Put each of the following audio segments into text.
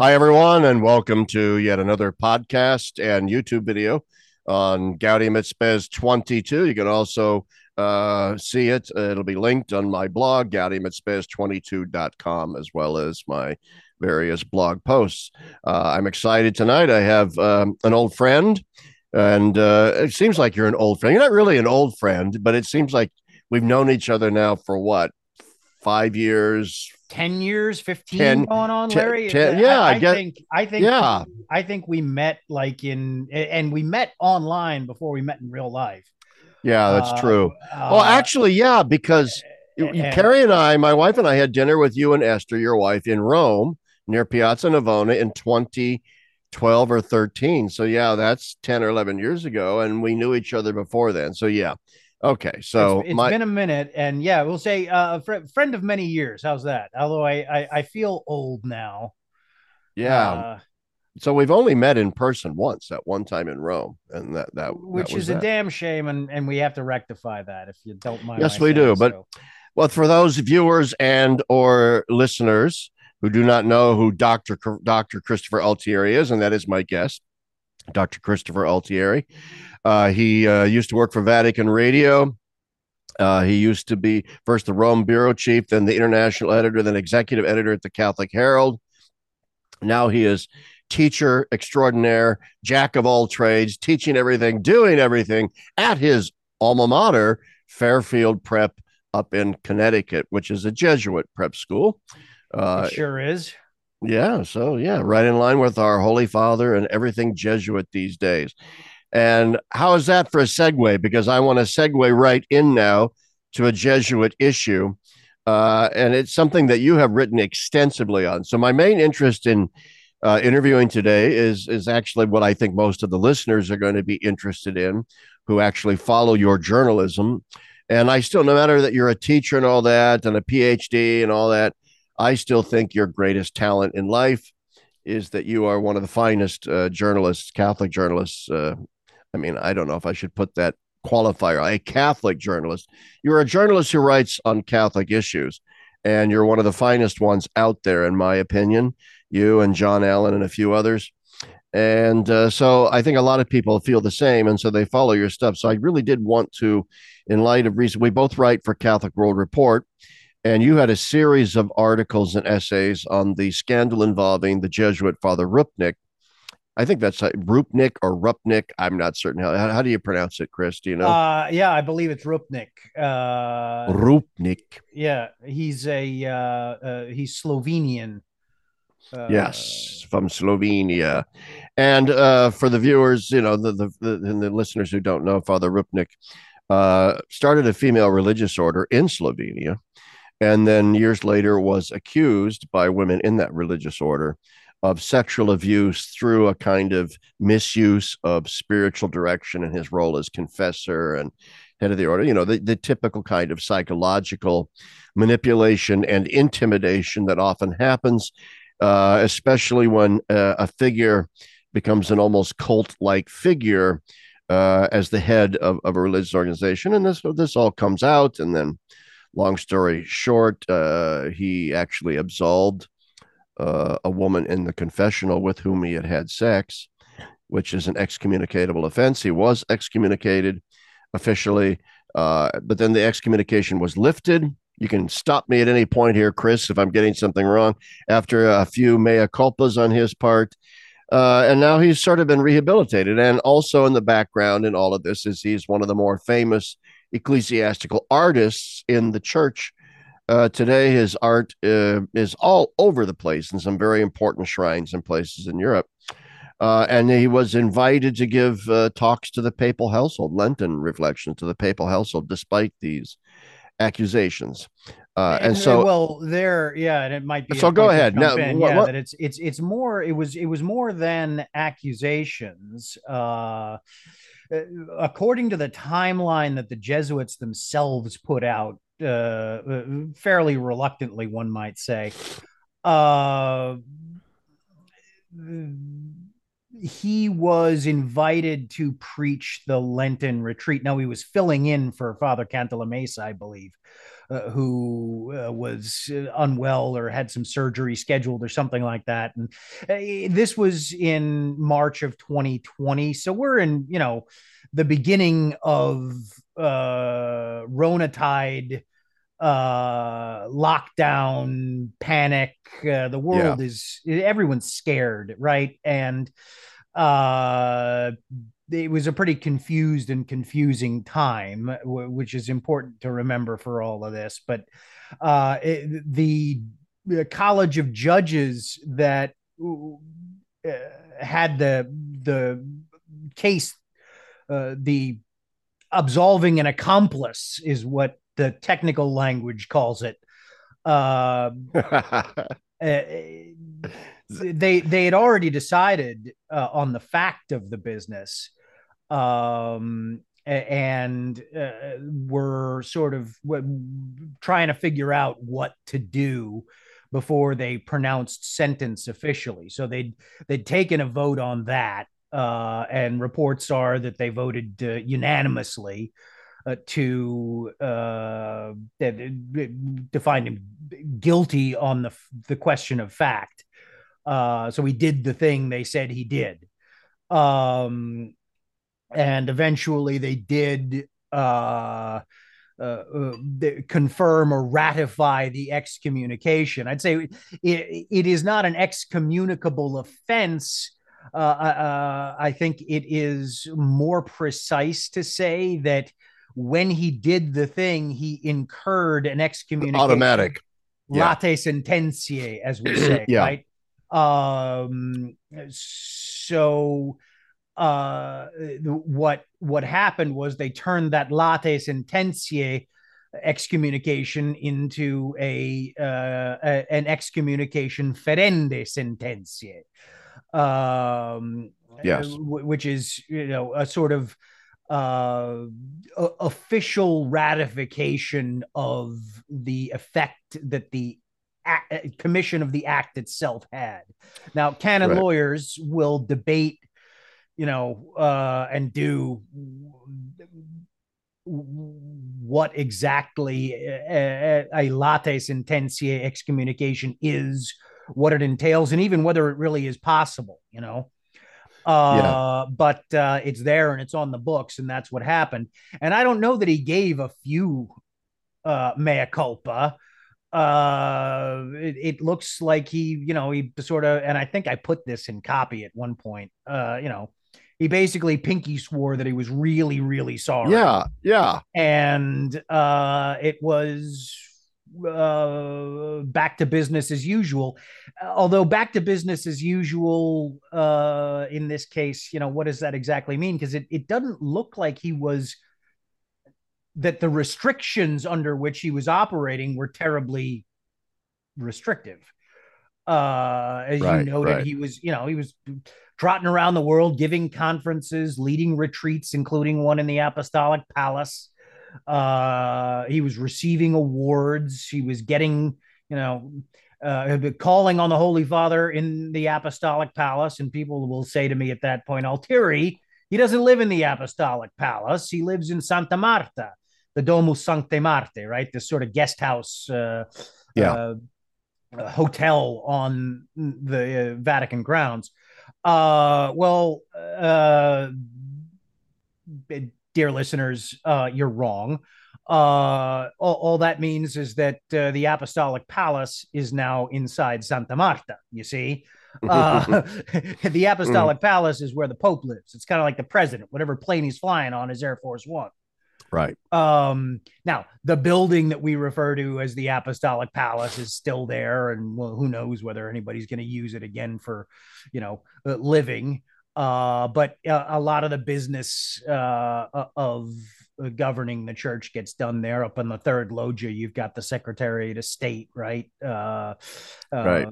Hi, everyone, and welcome to yet another podcast and YouTube video on Gaudium et Spes 22. You can also uh, see it. It'll be linked on my blog, gaudiumetspes22.com, as well as my various blog posts. Uh, I'm excited tonight. I have um, an old friend, and uh, it seems like you're an old friend. You're not really an old friend, but it seems like we've known each other now for what, five years, 10 years 15 10 going on larry yeah, I, I get- think i think Yeah. i think we met like in and we met online before we met in real life Yeah, that's Uh, true. uh, well, actually, yeah, because and- Carrie and I, my wife and I, had dinner with you and Esther, your wife, in Rome near Piazza Navona in 2012 or 13. So, yeah, that's 10 or 11 years ago. And we knew each other before then. So, yeah. Okay. So, it's, it's my, been a minute and yeah we'll say uh, a fr- friend of many years how's that although i i, I feel old now yeah. uh, so, we've only met in person once at one time in Rome. And that, that, which that is a damn shame and and we have to rectify that if you don't mind Yes, we do, saying but- Well, for those viewers and or listeners who do not know who Dr. Dr. Christopher Altieri is, and that is my guest, Dr. Christopher Altieri. Uh, he uh, used to work for Vatican Radio. Uh, he used to be first the Rome bureau chief, then the international editor, then executive editor at the Catholic Herald. Now he is teacher extraordinaire, jack of all trades, teaching everything, doing everything at his alma mater, Fairfield Prep up in Connecticut, which is a Jesuit prep school. Uh, it sure is yeah, so yeah, right in line with our Holy Father and everything Jesuit these days. And how is that for a segue? Because I want to segue right in now to a Jesuit issue. Uh, and it's something that you have written extensively on. So my main interest in uh, interviewing today is is actually what I think most of the listeners are going to be interested in, who actually follow your journalism. And I still, no matter that you're a teacher and all that, and a PhD and all that, I still think your greatest talent in life is that you are one of the finest uh, journalists, Catholic journalists. Uh, I mean, I don't know if I should put that qualifier, a Catholic journalist. You're a journalist who writes on Catholic issues, and you're one of the finest ones out there, in my opinion. You and John Allen and a few others. And uh, so I think a lot of people feel the same. And so they follow your stuff. So I really did want to, in light of recent, we both write for Catholic World Report and you had a series of articles and essays on the scandal involving the Jesuit Father Rupnik. I think that's like Rupnik or Rupnik. I'm not certain how, how. How do you pronounce it, Chris? Do you know? uh yeah i believe it's rupnik uh Rupnik. Yeah, he's a uh, uh he's Slovenian. Uh, Yes, from Slovenia. And uh, for the viewers, you know, the, the, the, and the listeners who don't know, Father Rupnik uh, started a female religious order in Slovenia. And then years later was accused by women in that religious order of sexual abuse through a kind of misuse of spiritual direction in his role as confessor and head of the order. You know, the, the typical kind of psychological manipulation and intimidation that often happens uh, especially when uh, a figure becomes an almost cult like figure uh, as the head of, of a religious organization. And this, this all comes out. And then, long story short, uh, he actually absolved uh, a woman in the confessional with whom he had had sex, which is an excommunicatable offense. He was excommunicated officially, uh, but then the excommunication was lifted. You can stop me at any point here, Chris, if I'm getting something wrong. After a few mea culpas on his part, uh, and now he's sort of been rehabilitated. And also in the background in all of this is he's one of the more famous ecclesiastical artists in the church. Uh, today, his art uh, is all over the place in some very important shrines and places in Europe. Uh, and he was invited to give uh, talks to the papal household, Lenten reflections to the papal household, despite these accusations. Uh, and so, well, there, yeah, and it might be. So go ahead. Now, in, what- yeah, what- that it's it's it's more. It was it was more than accusations. Uh, according to the timeline that the Jesuits themselves put out, uh, uh, fairly reluctantly, one might say. Uh, he was invited to preach the Lenten retreat. Now he was filling in for Father Cantalamessa, I believe. Uh, who uh, was uh, unwell or had some surgery scheduled or something like that. And uh, this was in March of 2020. So we're in, you know, the beginning of uh, Rona tide uh lockdown panic uh, the world yeah. is everyone's scared right and uh it was a pretty confused and confusing time, w- which is important to remember for all of this. But uh, it, the, the, College of Judges that uh, had the the case, uh, the absolving an accomplice is what the technical language calls it. Uh, uh they they had already decided uh, on the fact of the business um, and uh, were sort of trying to figure out what to do before they pronounced sentence officially. So they'd they'd taken a vote on that, uh, and reports are that they voted uh, unanimously uh, to uh, to find him guilty on the the question of fact. Uh, so he did the thing they said he did. Um, and eventually they did uh, uh, uh, confirm or ratify the excommunication. I'd say it, it is not an excommunicable offense. Uh, uh, uh, I think it is more precise to say that when he did the thing, he incurred an excommunication. Automatic. Latae yeah. sententiae, as we say, yeah. right? Um, so uh, what what happened was they turned that latae sententiae excommunication into a, uh, a an excommunication ferendae sententiae, um, yes, which is you know a sort of uh, official ratification of the effect that the commission of the act itself had. Now, canon right. lawyers will debate you know, uh, and do what exactly a, a latae sententiae excommunication is, what it entails, and even whether it really is possible, you know. Uh, yeah. but uh, it's there and it's on the books, and that's what happened. And I don't know that he gave a few uh, mea culpa. Uh, it, it looks like he, you know, he sort of, and I think I put this in copy at one point. Uh, you know, he basically pinky swore that he was really, really sorry. Yeah, yeah. And uh, it was uh, back to business as usual. Although back to business as usual uh, in this case, you know, what does that exactly mean? Because it, it doesn't look like he was that the restrictions under which he was operating were terribly restrictive. Uh, as right, you noted, right. he was, you know, he was trotting around the world, giving conferences, leading retreats, including one in the Apostolic Palace. Uh, he was receiving awards. He was getting, you know, uh, calling on the Holy Father in the Apostolic Palace. And people will say to me at that point, Altieri, he doesn't live in the Apostolic Palace. He lives in Santa Marta, the Domus Sanctae Marthae, right? This sort of guest house. Uh, yeah. Uh, hotel on the uh, Vatican grounds. Uh, well, uh, dear listeners, uh, you're wrong. Uh, all, all, that means is that uh, the Apostolic Palace is now inside Santa Marta. You see, uh, the Apostolic mm. Palace is where the Pope lives. It's kind of like the president. Whatever plane he's flying on is Air Force One. Right. Um, now, the building that we refer to as the Apostolic Palace is still there, and well, who knows whether anybody's going to use it again for, you know, uh, living. Uh, but uh, a lot of the business uh, of governing the church gets done there. Up in the third loggia, you've got the Secretary of State, right? Uh, right.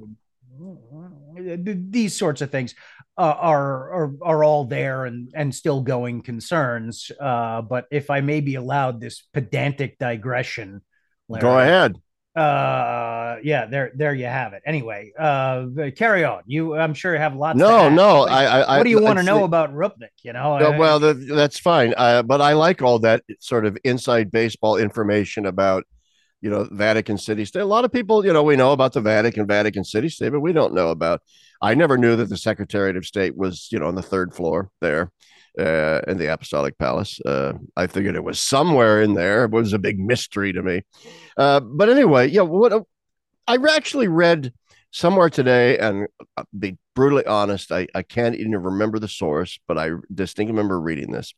These sorts of things uh, are, are are all there and and still going concerns. Uh, but if I may be allowed this pedantic digression, Larry, go ahead. Uh, yeah, there there you have it. Anyway, uh, carry on. You, I'm sure you have lots. Of no, no. I, I, what do you want to know about Rupnik? You know, no, well, that's fine. Uh, but I like all that sort of inside baseball information about you know, Vatican City State. A lot of people, you know, we know about the Vatican, Vatican City State, but we don't know about. I never knew that the Secretariat of State was, you know, on the third floor there uh, in the Apostolic Palace. Uh, I figured it was somewhere in there. It was a big mystery to me. Uh, but anyway, yeah, what I actually read somewhere today, and I'll uh, be brutally honest, I, I can't even remember the source, but I distinctly remember reading this,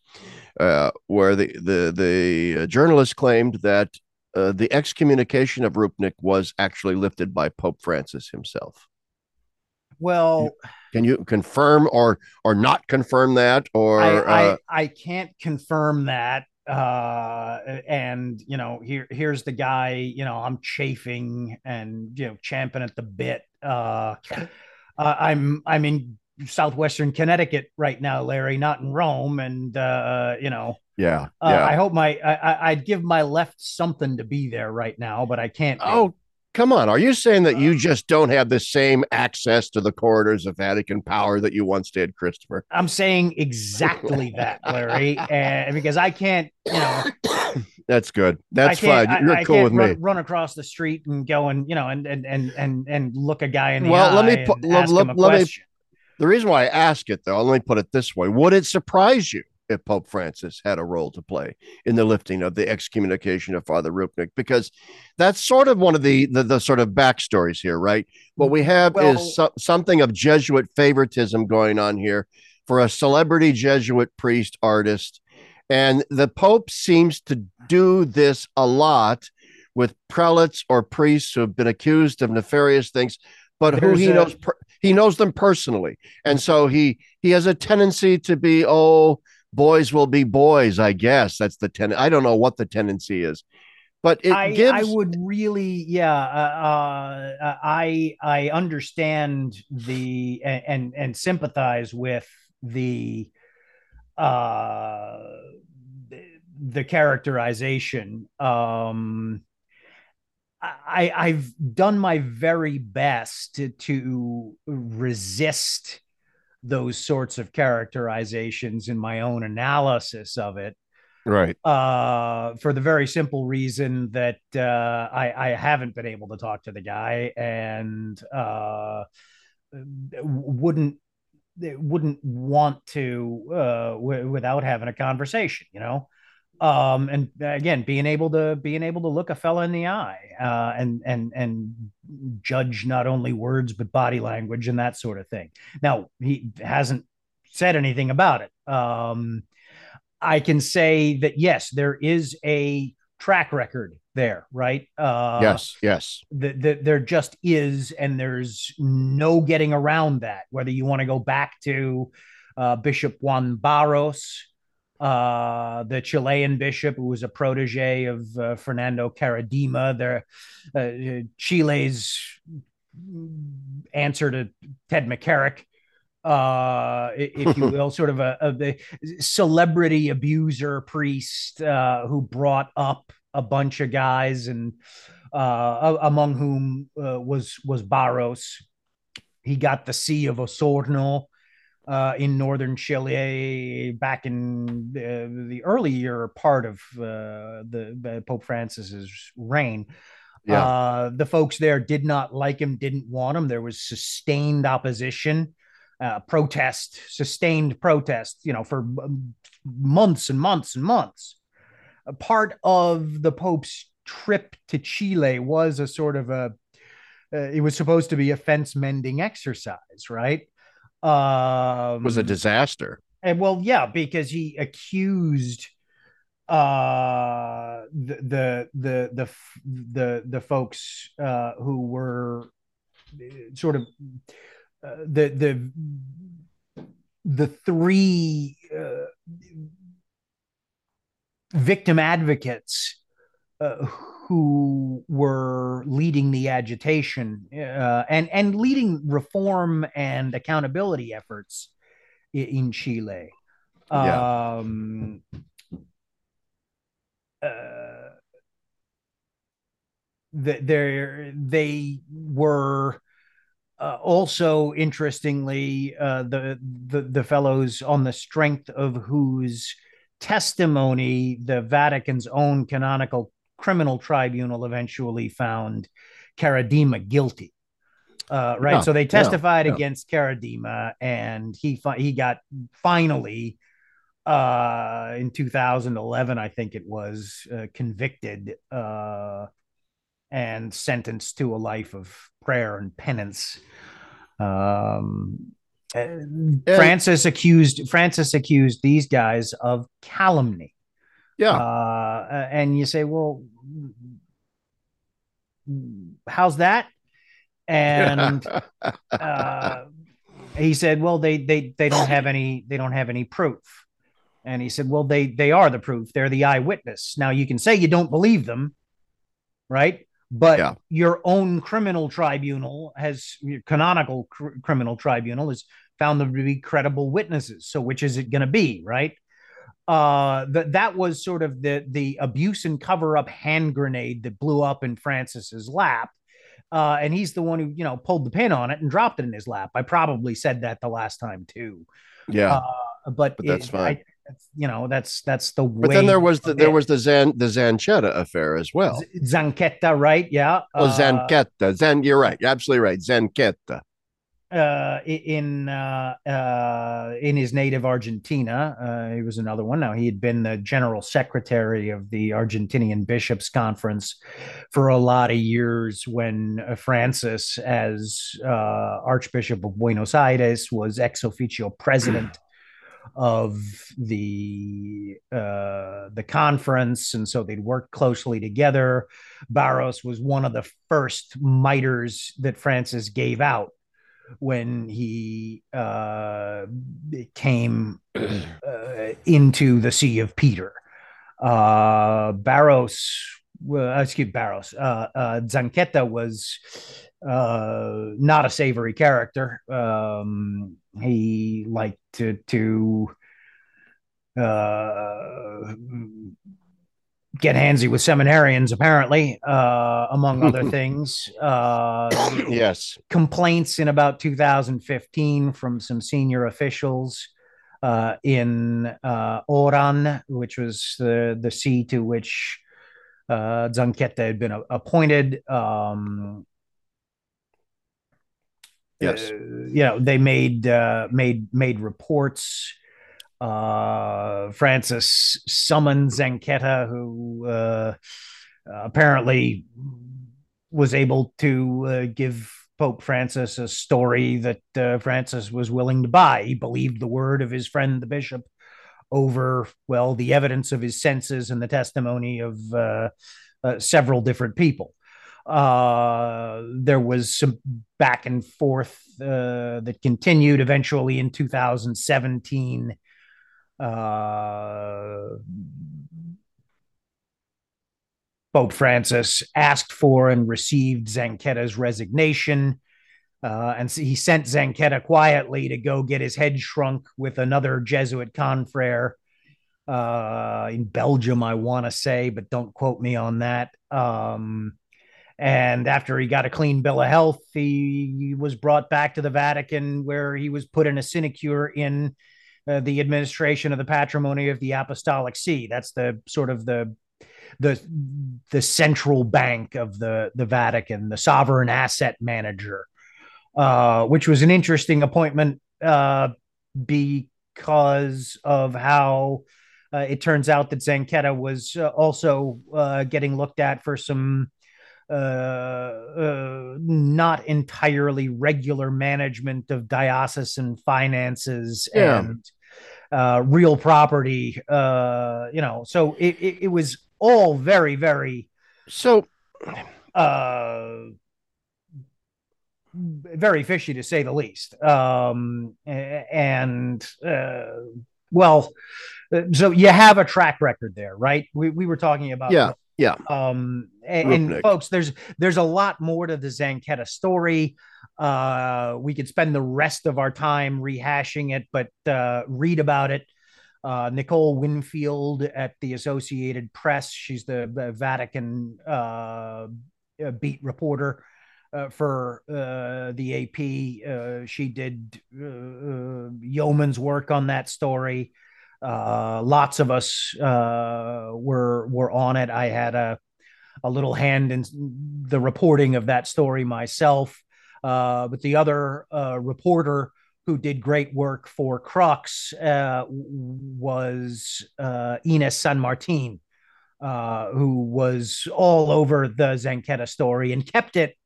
uh, where the the the journalist claimed that uh, the excommunication of Rupnik was actually lifted by Pope Francis himself. Well, can you confirm or or not confirm that? Or I uh, I, I, can't confirm that. Uh, and you know, here here's the guy. You know, I'm chafing and you know champing at the bit. Uh, uh I'm I'm in southwestern Connecticut right now, Larry, not in Rome, and uh, you know yeah, uh, yeah. I hope my I, would give my left something to be there right now, but I can't. Oh, come on! Are you saying that you uh, just don't have the same access to the corridors of Vatican power that you once did, Christopher? I'm saying exactly that, Larry, and because I can't, you know. That's good. That's fine. You're I, cool with run, me. Run across the street and go and you know and and and and and look a guy in the well, eye. let me. Let, let, let me. The reason why I ask it, though, let me put it this way: Would it surprise you if Pope Francis had a role to play in the lifting of the excommunication of Father Rupnik, because that's sort of one of the the, the sort of backstories here, right? What we have well, is so, something of Jesuit favoritism going on here for a celebrity Jesuit priest artist, and the Pope seems to do this a lot with prelates or priests who have been accused of nefarious things, but who he a, knows he knows them personally, and so he he has a tendency to be oh boys will be boys. I guess that's the ten. I don't know what the tendency is, but it I, gives. I would really, yeah. Uh, uh, I I understand the and and sympathize with the uh the characterization. Um, I I've done my very best to, to resist those sorts of characterizations in my own analysis of it. Right. Uh, for the very simple reason that uh, I, I haven't been able to talk to the guy and uh, wouldn't wouldn't want to uh, w- without having a conversation. You know um and again being able to being able to look a fella in the eye uh and and and judge not only words but body language and that sort of thing. Now he hasn't said anything about it. Um i can say that yes there is a track record there right? Uh yes yes. the, the, there just is and there's no getting around that whether you want to go back to uh, bishop juan barros uh, the Chilean bishop, who was a protege of uh, Fernando Karadima, their uh, Chile's answer to Ted McCarrick, uh, if you will, sort of a, a, celebrity abuser priest uh, who brought up a bunch of guys, and uh, among whom was was Barros. He got the see of Osorno uh, in northern Chile back in the, the earlier part of uh, the, the, Pope Francis's reign. Yeah. Uh, the folks there did not like him, didn't want him. There was sustained opposition, uh, protest, sustained protest, you know, for months and months and months. A part of the Pope's trip to Chile was a sort of a, uh, it was supposed to be a fence mending exercise, right? Um, was a disaster. And well, yeah, because he accused uh the the the the the, the folks uh who were sort of uh, the the the three uh, victim advocates uh, who were leading the agitation uh, and and leading reform and accountability efforts in, Chile. Yeah. Um, uh, they they were uh, also interestingly uh, the, the the fellows on the strength of whose testimony the Vatican's own canonical criminal tribunal eventually found Karadima guilty. Uh, right. Yeah, so they testified yeah, yeah. against Karadima, and he fi- he got finally uh, in 2011, I think it was, uh, convicted uh, and sentenced to a life of prayer and penance. Um, Francis accused Francis accused these guys of calumny. Yeah, uh, and you say, well, how's that? And uh, he said, well, they they they don't have any they don't have any proof. And he said, well, they they are the proof. They're the eyewitness. Now you can say you don't believe them, right? But yeah. your own criminal tribunal has your canonical cr- criminal tribunal has found them to be credible witnesses. So which is it going to be, right? Uh, that that was sort of the the abuse and cover up hand grenade that blew up in Francis's lap. Uh, and he's the one who you know pulled the pin on it and dropped it in his lap. I probably said that the last time too. Yeah, uh, but, but that's it, fine. I, you know that's that's the but then there was the there was the Zan the Zanchetta affair as well. Zanchetta, right? Yeah. Oh, Zanchetta. Zan, you're right. You're absolutely right. Zanchetta. Uh, in uh, uh, in his native Argentina, uh, he was another one. Now he had been the general secretary of the Argentinian Bishops' Conference for a lot of years. When uh, Francis, as uh, Archbishop of Buenos Aires, was ex officio president of the uh, the conference, and so they'd worked closely together. Barros was one of the first miters that Francis gave out when he uh, came uh, into the See of Peter. Uh, Barros, uh, excuse Barros, uh, uh, Zanchetta was not a savory character. Um, he liked to to get handsy with seminarians, apparently, uh, among other things. Uh, yes, complaints in about 2015 from some senior officials uh, in uh, Oran, which was the the see to which uh, Zanchetta had been appointed. Um, Yes. Uh, you know, they made uh, made made reports. Uh, Francis summoned Zanchetta, who uh, apparently was able to uh, give Pope Francis a story that uh, Francis was willing to buy. He believed the word of his friend, the bishop, over, well, the evidence of his senses and the testimony of uh, uh, several different people. Uh, there was some back and forth uh, that continued eventually in 2017. Uh, Pope Francis asked for and received Zanchetta's resignation. Uh, and he sent Zanchetta quietly to go get his head shrunk with another Jesuit confrere uh, in Belgium, I want to say, but don't quote me on that. Um, and after he got a clean bill of health, he, he was brought back to the Vatican, where he was put in a sinecure in uh, the administration of the patrimony of the Apostolic See. That's the sort of the the the central bank of the the Vatican, the sovereign asset manager, uh, which was an interesting appointment uh, because of how uh, it turns out that Zanchetta was uh, also uh, getting looked at for some uh, uh, not entirely regular management of diocesan finances yeah. and uh, real property. Uh, you know, so it, it, it was all very, very so. Uh, very fishy to say the least. Um, and uh, well, so you have a track record there, right? We we were talking about yeah. Yeah. Um, and, and, folks, there's there's a lot more to the Zanchetta story. Uh, we could spend the rest of our time rehashing it, but uh, read about it. Uh, Nicole Winfield at the Associated Press. She's the, Vatican uh, uh beat reporter uh, for uh, the AP. Uh, she did yeoman's work on that story. Uh, lots of us uh, were were on it. I had a a little hand in the reporting of that story myself. Uh, but the other uh, reporter who did great work for Crux uh, was Ines San Martin, who was all over the Zanchetta story and kept it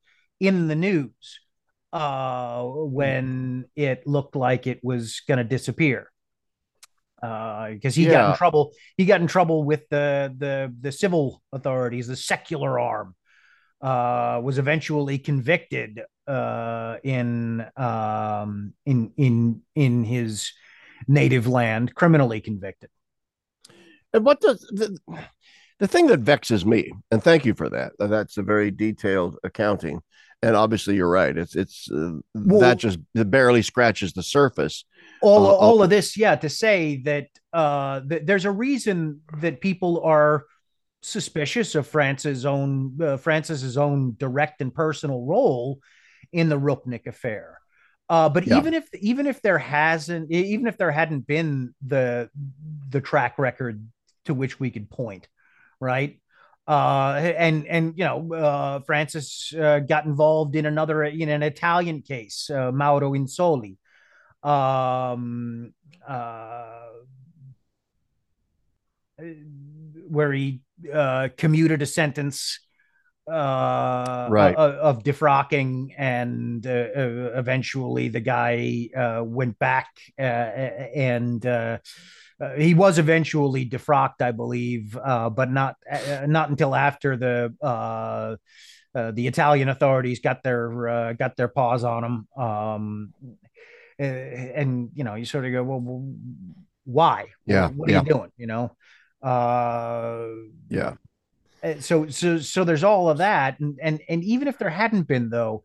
in the news when it looked like it was going to disappear because uh, he yeah. got in trouble. He got in trouble with the the the civil authorities, the secular arm. Uh, was eventually convicted uh, in um, in in in his native land, criminally convicted. And what does the, the thing that vexes me, and thank you for that. That's a very detailed accounting and obviously you're right it's it's uh, well, that just barely scratches the surface all uh, all of this yeah to say that uh that there's a reason that people are suspicious of France's own uh, Francis's own direct and personal role in the Rupnik affair uh, but yeah. even if even if there hasn't even if there hadn't been the the track record to which we could point right uh, and and you know uh, Francis uh, got involved in another in an Italian case, uh, Mauro Insoli, um, uh, where he uh, commuted a sentence right. of, of defrocking, and eventually the guy went back and uh, he was eventually defrocked, I believe, uh, but not uh, not until after the uh, uh, the Italian authorities got their uh, got their paws on him. Um, and you know, you sort of go, well, why? Yeah, what, what are yeah. you doing? You know, uh yeah. So so so there's all of that, and and and even if there hadn't been though,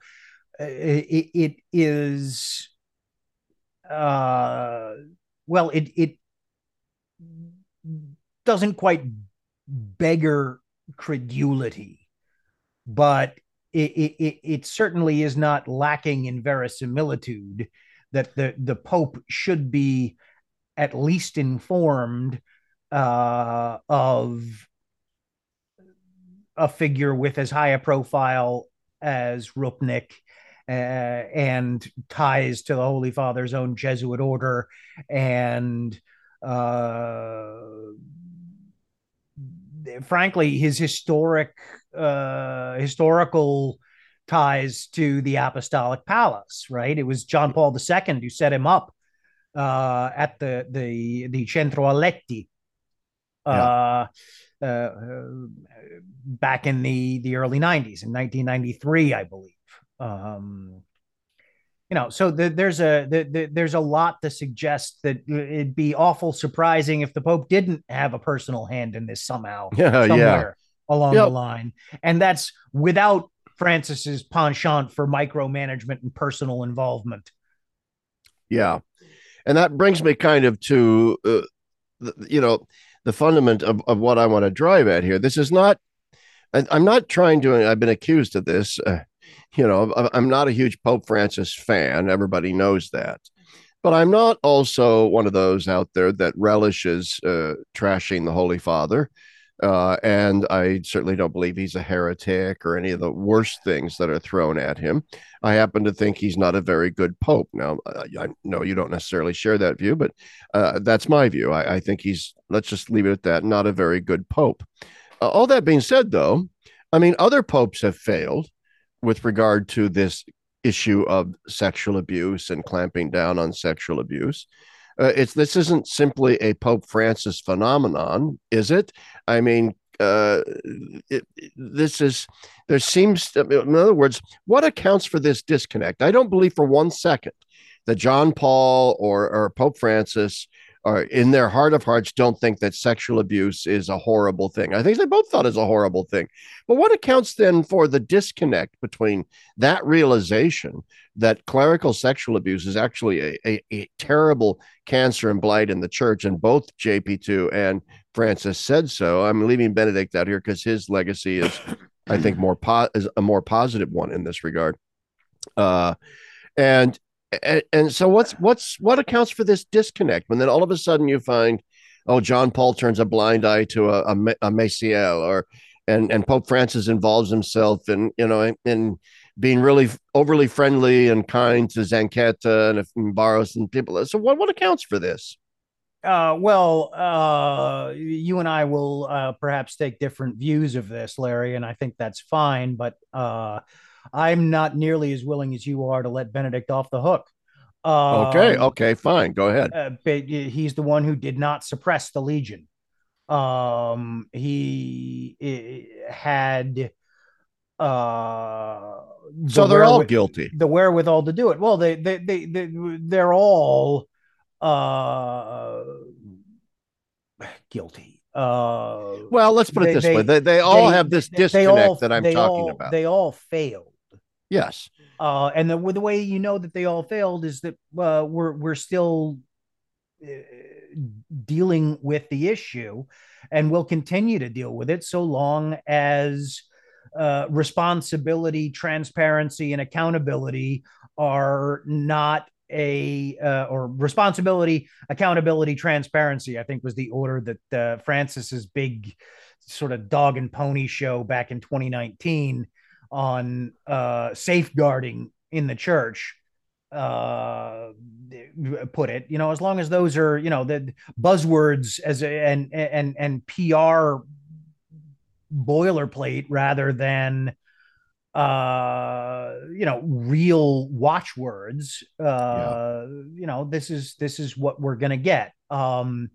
it, it is uh well it it doesn't quite beggar credulity, but it, it, it certainly is not lacking in verisimilitude that the, the Pope should be at least informed uh, of a figure with as high a profile as Rupnik uh, and ties to the Holy Father's own Jesuit order and uh, frankly, his historic uh, historical ties to the Apostolic Palace. Right, it was John Paul II who set him up uh, at the the the Centro Aletti. Uh, uh, uh, back in the the early 90s in 1993 i believe um, you know, so the, there's a the, there's a lot to suggest that it'd be awful surprising if the Pope didn't have a personal hand in this somehow, yeah, somewhere yeah. along yep. the line, and that's without Francis's penchant for micromanagement and personal involvement. Yeah, and that brings me kind of to uh, the, you know the fundament of, of what I want to drive at here. This is not. I, I'm not trying to. I've been accused of this. Uh, you know, I'm not a huge Pope Francis fan. Everybody knows that. But I'm not also one of those out there that relishes uh, trashing the Holy Father. Uh, and I certainly don't believe he's a heretic or any of the worst things that are thrown at him. I happen to think he's not a very good pope. Now, I, I know you don't necessarily share that view, but uh, that's my view. I, I, think he's, let's just leave it at that, not a very good pope. Uh, all that being said, though, I mean, other popes have failed with regard to this issue of sexual abuse and clamping down on sexual abuse. Uh, it's this isn't simply a Pope Francis phenomenon, is it? I mean, uh, it, this is there seems to, in other words, what accounts for this disconnect? I don't believe for one second that John Paul or or Pope Francis or in their heart of hearts don't think that sexual abuse is a horrible thing. I think they both thought it's a horrible thing. But what accounts then for the disconnect between that realization that clerical sexual abuse is actually a, a, a terrible cancer and blight in the church, and both JP2 and Francis said so. I'm leaving Benedict out here because his legacy is, I think, more po- is a more positive one in this regard. Uh, and and, and so what's what's what accounts for this disconnect when then all of a sudden you find oh john paul turns a blind eye to a, a, a Maciel or and and Pope Francis involves himself in you know in being really overly friendly and kind to Zanchetta and, and Barros and people. So what what accounts for this? Uh, well, uh, you and I will uh, perhaps take different views of this, Larry, and I think that's fine. But uh, I'm not nearly as willing as you are to let Benedict off the hook. Um, okay, okay, fine. Go ahead. Uh, he's the one who did not suppress the Legion. Um, he had uh the so they're all guilty the wherewithal to do it well they they they, they they're all uh guilty uh well let's put it this they, way they, they all have this disconnect all, that i'm talking all, about they all failed yes uh and the, the way you know that they all failed is that uh we're we're still uh, dealing with the issue and we'll continue to deal with it so long as uh, responsibility, transparency, and accountability are not a uh, or responsibility, accountability, transparency. I think was the order that uh, Francis's big sort of dog and pony show back in 2019 on uh, safeguarding in the church uh put it you know as long as those are you know the buzzwords as a, and and and pr boilerplate rather than uh you know real watchwords uh yeah. you know this is this is what we're gonna get um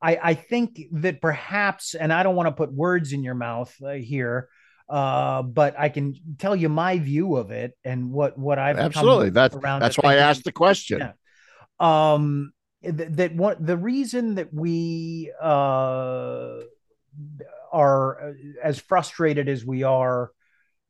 i i think that perhaps and i don't want to put words in your mouth uh, here uh but i can tell you my view of it and what what i've absolutely that's that's why i asked the question yeah. um th- that what the reason that we uh are uh, as frustrated as we are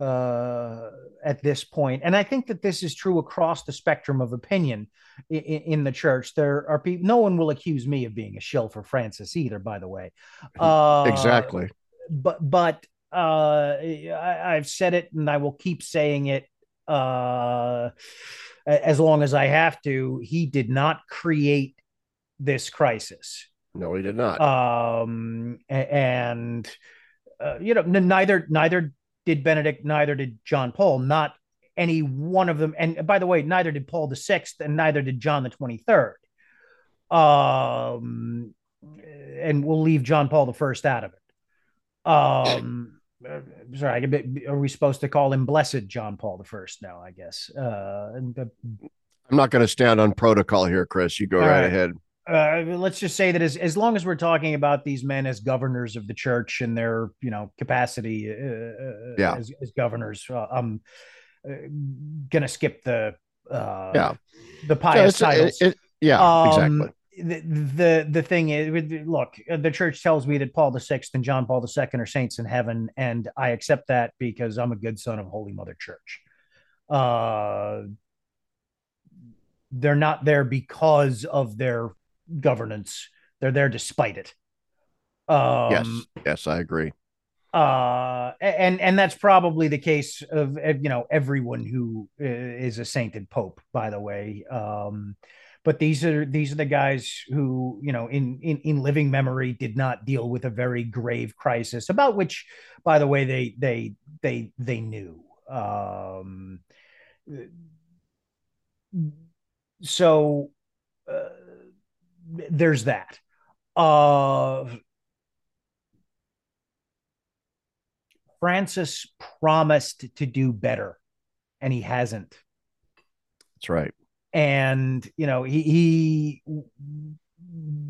uh, at this point, and I think that this is true across the spectrum of opinion in, in, the church. There are people. No one will accuse me of being a shill for Francis either. By the way, uh, exactly. But but uh, I, have said it, and I will keep saying it uh, as long as I have to. He did not create this crisis. No, he did not. Um, and uh, you know, neither neither did Benedict, neither did John Paul. Not any one of them. And by the way, neither did Paul the Sixth, and neither did John the Twenty Third. Um, and we'll leave John Paul the First out of it. Um, sorry, are we supposed to call him Blessed John Paul the First now? I guess. Uh, I'm not going to stand on protocol here, Chris. You go right, right ahead uh, let's just say that as, as long as we're talking about these men as governors of the church and their you know capacity uh, uh yeah. as, as governors, uh, I'm uh, gonna skip the uh, yeah the pious titles. It, it, yeah, um, exactly. The, the the thing is, look, the church tells me that Paul the Sixth and John Paul the Second are saints in heaven, and I accept that because I'm a good son of Holy Mother Church. Uh, they're not there because of their governance. They're there despite it. Um, yes, yes, I agree. Uh, and and that's probably the case of you know everyone who uh, a sainted pope. By the way, um, but these are these are the guys who you know in in in living memory did not deal with a very grave crisis about which, by the way, they they they they knew. Um, so. Uh, there's that. Uh, Francis promised to do better, and he hasn't. That's right. And you know, he, he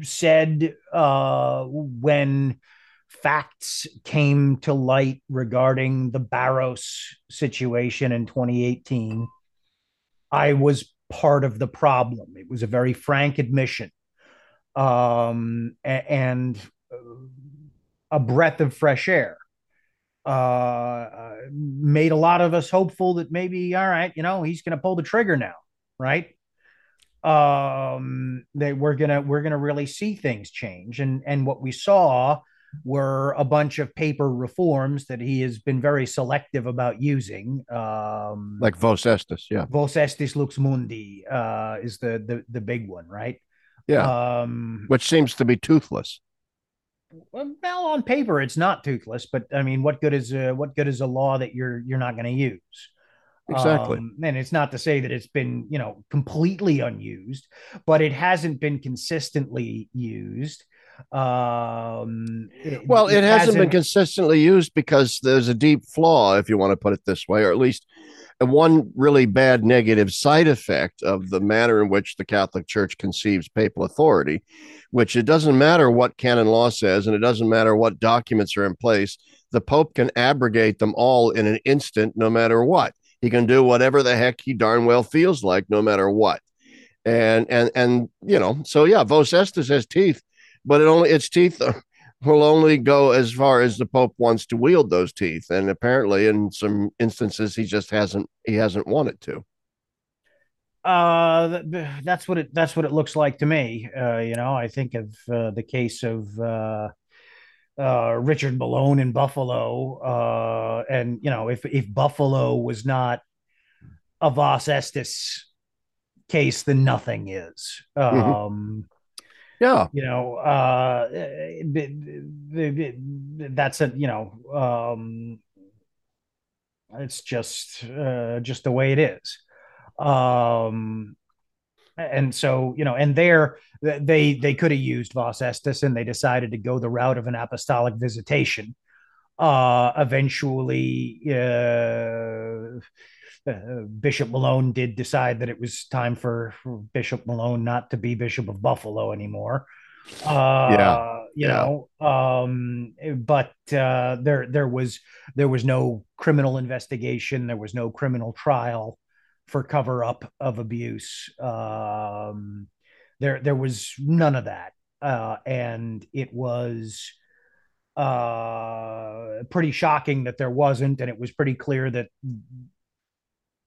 said uh, when facts came to light regarding the Barros situation in 2018, I was part of the problem. It was a very frank admission um, and a breath of fresh air. Uh, made a lot of us hopeful that maybe, all right, you know, he's going to pull the trigger now, right? Um, that we're gonna we're gonna really see things change, and and what we saw were a bunch of paper reforms that he has been very selective about using. Um, like Vos Estis, yeah. Vos Estis Lux Mundi uh, is the, the the big one, right? Yeah. Um, which seems to be toothless. well, on paper it's not toothless, but I mean, what good is a, what good is a law that you're you're not going to use? Exactly. Um, and it's not to say that it's been, you know, completely unused, but it hasn't been consistently used. Um, it, well, it, it hasn't, hasn't, been consistently used because there's a deep flaw, if you want to put it this way, or at least one really bad negative side effect of the manner in which the Catholic Church conceives papal authority, which it doesn't matter what canon law says and it doesn't matter what documents are in place, the Pope can abrogate them all in an instant, no matter what. He can do whatever the heck he darn well feels like, no matter what. And and and you know, so yeah, Vos Estis has teeth, but it only its teeth will only go as far as the Pope wants to wield those teeth. And apparently, in some instances, he just hasn't he hasn't wanted to. Uh, that's what it that's what it looks like to me. Uh, you know, I think of uh, the case of uh, uh, Richard Malone in Buffalo, uh, and you know, if if Buffalo was not a Vos Estis case, then nothing is. Mm-hmm. Um, yeah, you know, uh, that's a you know, um, it's just uh, just the way it is. Um, and so you know and there they they could have used vos estis and they decided to go the route of an apostolic visitation uh eventually uh, uh, Bishop Malone did decide that it was time for, for, Bishop Malone not to be Bishop of Buffalo anymore. Uh, yeah, you yeah. know, um, but uh, there there was there was no criminal investigation, there was no criminal trial for cover up of abuse. Um, there there was none of that, uh, and it was uh, pretty shocking that there wasn't, and it was pretty clear that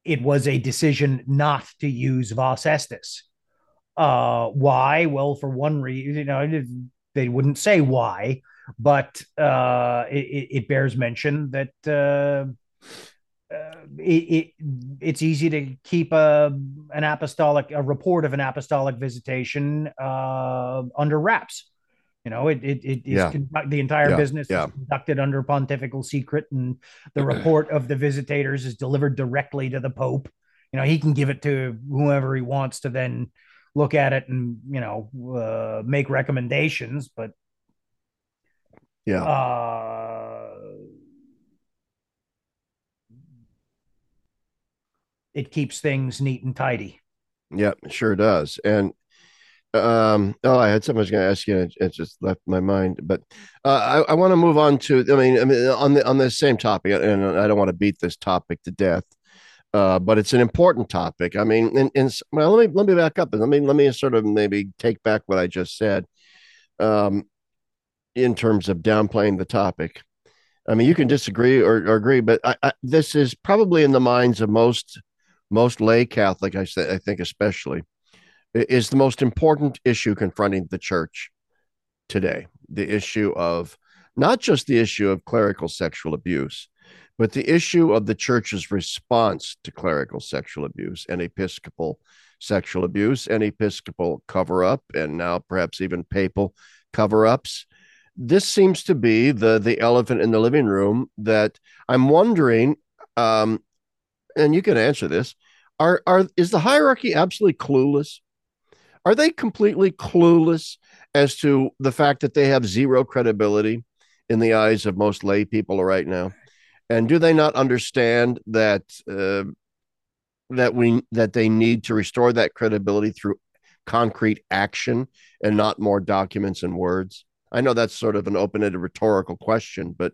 it was a decision not to use Vos Estis. Uh, why? Well, for one reason, you know, they wouldn't say why, but uh, it, it bears mention that uh, uh, it, it, it's easy to keep a an apostolic a report of an apostolic visitation uh, under wraps. You know, it it, it is yeah. the entire yeah. business yeah. is conducted under pontifical secret, and the report of the visitators is delivered directly to the Pope. You know, he can give it to whoever he wants to then look at it and you know uh, make recommendations, but yeah. It keeps things neat and tidy. Yep, sure does. And um, oh, I had something I was going to ask you. It, it, just left my mind, but uh, I, I want to move on to. I mean, I mean, on the on the same topic, and I don't want to beat this topic to death, uh, but it's an important topic. I mean, and, and well, let me let me back up and let me let me sort of maybe take back what I just said, um, in terms of downplaying the topic. I mean, you can disagree or, or agree, but I, I, this is probably in the minds of most most lay Catholic, I say, I think especially, is the most important issue confronting the church today. The issue of not just the issue of clerical sexual abuse, but the issue of the church's response to clerical sexual abuse and episcopal sexual abuse and episcopal cover up, and now perhaps even papal cover ups. This seems to be the the elephant in the living room that I'm wondering um, and you can answer this are are is the hierarchy absolutely clueless? Are they completely clueless as to the fact that they have zero credibility in the eyes of most lay people right now? And do they not understand that uh, that we that they need to restore that credibility through concrete action and not more documents and words? I know that's sort of an open-ended rhetorical question but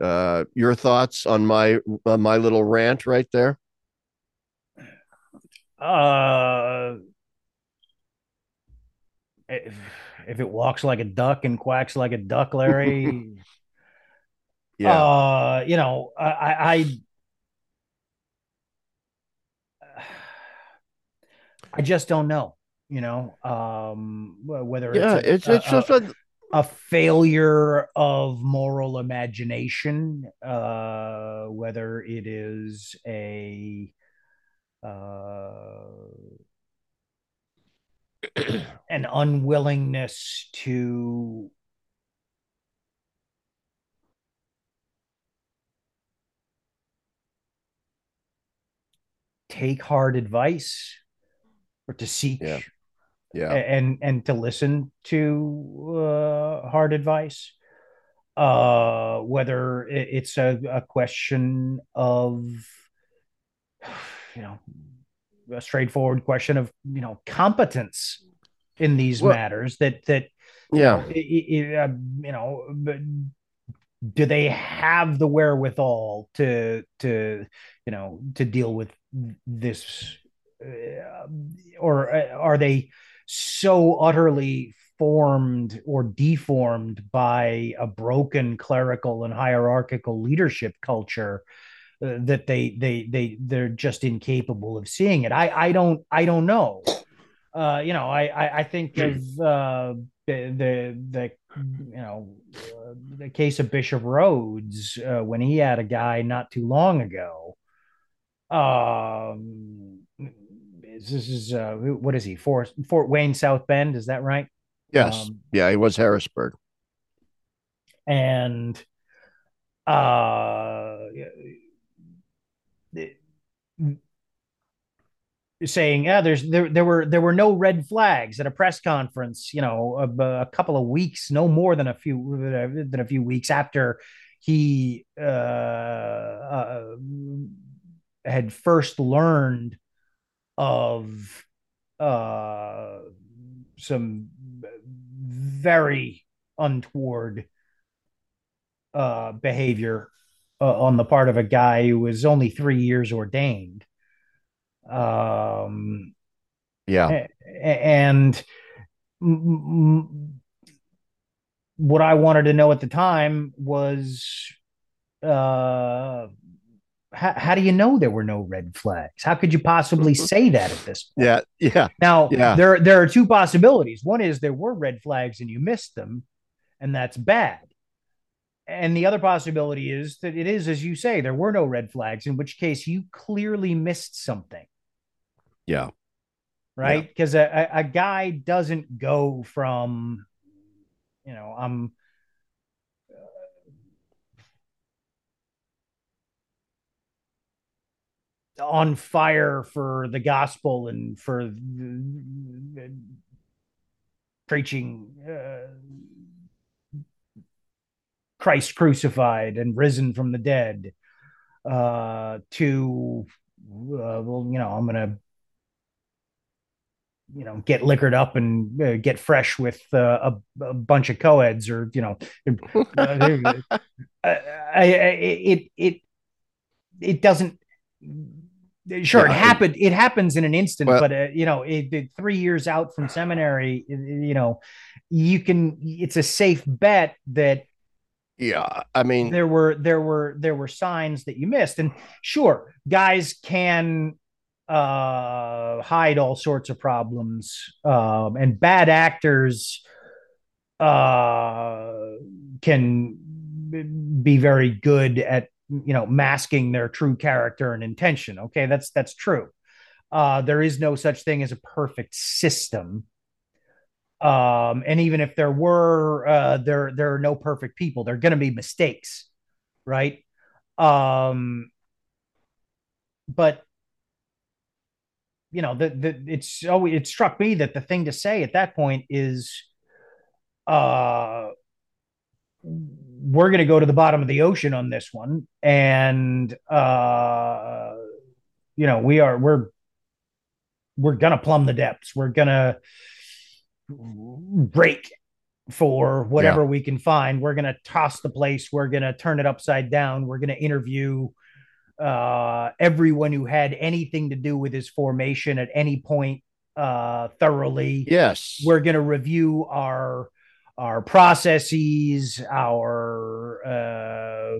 uh, your thoughts on my my little rant right there? Uh, if, if it walks like a duck and quacks like a duck, Larry. yeah. Uh, you know, I, I, I just don't know. You know, um, whether yeah, it's it's, a, it's just a, a failure of moral imagination, uh, whether it is a uh, an unwillingness to take hard advice or to seek yeah. yeah. and and to listen to uh, hard advice uh, whether it's a, a question of you know a straightforward question of you know competence in these Well- matters that that Yeah. uh, you know do they have the wherewithal to to you know to deal with this uh, or uh, are they so utterly formed or deformed by a broken clerical and hierarchical leadership culture uh, that they they they they're just incapable of seeing it i i don't i don't know uh you know i i, I think of uh the the, the you know uh, the case of bishop rhoades uh, when he had a guy not too long ago um this is uh what is he fort fort wayne south bend is that right Yes. Um, yeah. He was Harrisburg. and uh saying yeah there's there there were there were no red flags at a press conference you know a, a couple of weeks no more than a few than a few weeks after he uh, uh had first learned of uh some very untoward uh behavior uh, on the part of a guy who was only 3 years ordained um Yeah. and what I wanted to know at the time was uh how, how do you know there were no red flags? How could you possibly say that at this point? Yeah. Yeah. Now, Yeah. there there are two possibilities. One is there were red flags and you missed them, and that's bad. And the other possibility is that it is as you say, there were no red flags, in which case you clearly missed something Yeah. right? Because a, a, a guy doesn't go from, you know, I'm uh, on fire for the gospel and for the- the- preaching uh, Christ crucified and risen from the dead uh, to, uh, well, you know, I'm going to you know get liquored up and uh, get fresh with uh, a, a bunch of co-eds or you know uh, I, I, it it it doesn't sure Yeah, it happened it happens in an instant Well- but uh, you know it, it- three years out from seminary you know you can it's a safe bet that Yeah. I mean, there were there were there were signs that you missed and sure guys can uh hide all sorts of problems um and bad actors uh can be very good at you know masking their true character and intention. Okay that's that's true. Uh there is no such thing as a perfect system. Um and even if there were uh there there are no perfect people there are going to be mistakes right? Um but you know the, the it's oh it struck me that the thing to say at that point is uh we're going to go to the bottom of the ocean on this one. And uh you know we are we're we're going to plumb the depths. We're going to break for whatever we can find. We're going to toss the place. We're going to turn it upside down. We're going to interview uh everyone who had anything to do with his formation at any point uh thoroughly yes. we're going to review our our processes our uh,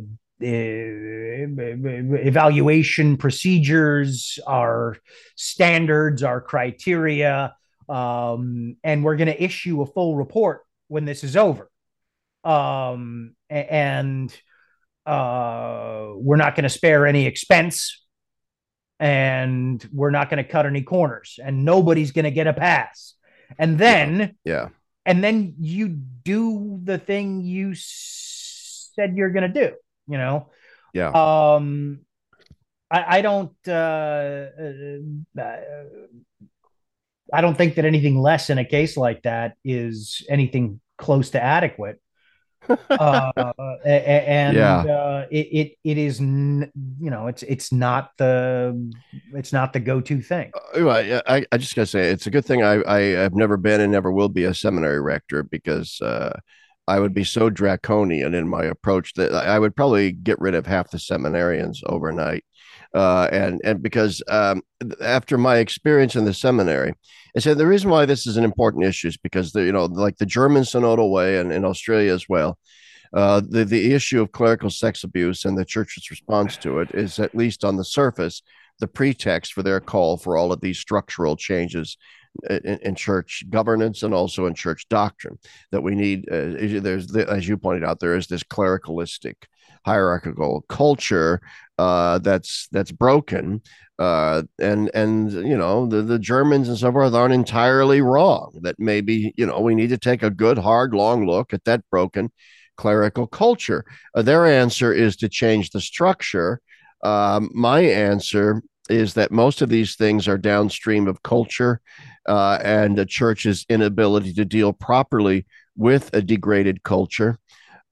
evaluation procedures our standards our criteria um, and we're going to issue a full report when this is over um, and uh, we're not going to spare any expense and we're not going to cut any corners and nobody's going to get a pass and then yeah. and then you do the thing you said you're going to do you know Yeah. um I, I don't. Uh, uh, I don't think that anything less in a case like that is anything close to adequate. Uh, and yeah. uh, it, it it is you know it's it's not the it's not the go to thing. Uh, I, I just gotta say it's a good thing I I have never been and never will be a seminary rector because uh, I would be so draconian in my approach that I would probably get rid of half the seminarians overnight. Uh, and and because um, after my experience in the seminary, I said the reason why this is an important issue is because the you know like the German synodal way and in Australia as well, uh, the the issue of clerical sex abuse and the church's response to it is at least on the surface the pretext for their call for all of these structural changes in, in, church governance and also in church doctrine that we need uh, there's the, as you pointed out there is this clericalistic hierarchical culture uh, that's that's broken uh, and and you know the, the Germans and so forth aren't entirely wrong that maybe you know we need to take a good hard long look at that broken clerical culture. Uh, their answer is to change the structure. Um, my answer is that most of these things are downstream of culture uh, and the church's inability to deal properly with a degraded culture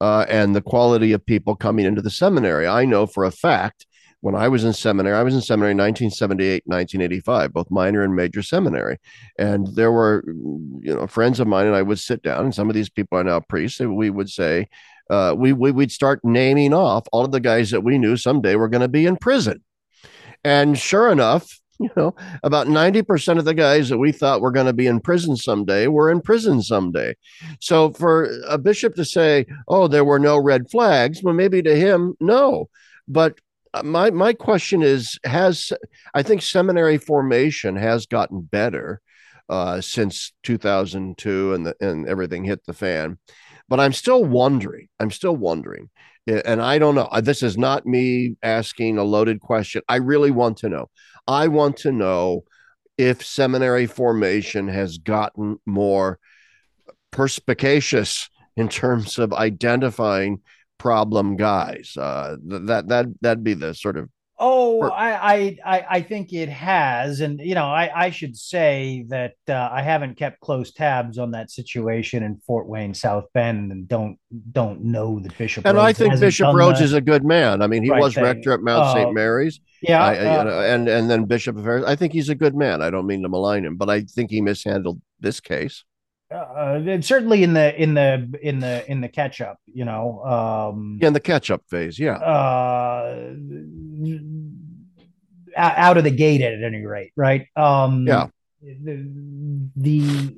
uh, and the quality of people coming into the seminary. I know for a fact when I was in seminary, I was in seminary 1978, 1985, both minor and major seminary. And there were, you know, friends of mine and I would sit down, and some of these people are now priests, and we would say, uh, we, we, we'd start naming off all of the guys that we knew someday were going to be in prison. And sure enough, you know, about 90% of the guys that we thought were going to be in prison someday were in prison someday. So for a bishop to say, oh, there were no red flags, well, maybe to him, no. But uh, my my question is has I think seminary formation has gotten better uh, since 2002 and the, and everything hit the fan, but I'm still wondering. I'm still wondering, and I don't know. This is not me asking a loaded question. I really want to know. I want to know if seminary formation has gotten more perspicacious in terms of identifying problem guys. Uh, that that that'd be the sort of Oh, I, I I think it has, and you know, I I should say that uh, I haven't kept close tabs on that situation in Fort Wayne, South Bend, and don't don't know the Bishop. And Rhoades I think Bishop Rhoades the, is a good man. I mean, he right was thing. rector at Mount uh, St. Mary's. Yeah, I, uh, you know, and and then Bishop of Harris. I think he's a good man. I don't mean to malign him, but I think he mishandled this case uh, certainly in the in the in the in the catch up, you know. Um, yeah, in the catch up phase, yeah. Uh, out of the gate at any rate, right? Um, yeah. The, the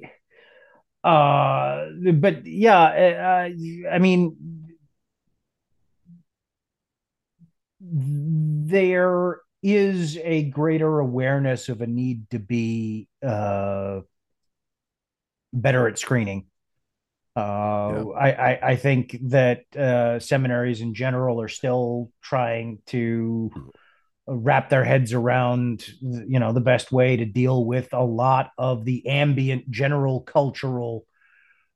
uh, but yeah, uh, I mean, there is a greater awareness of a need to be uh better at screening. Uh, yeah. I, I, I think that uh, seminaries in general are still trying to wrap their heads around you know the best way to deal with a lot of the ambient general cultural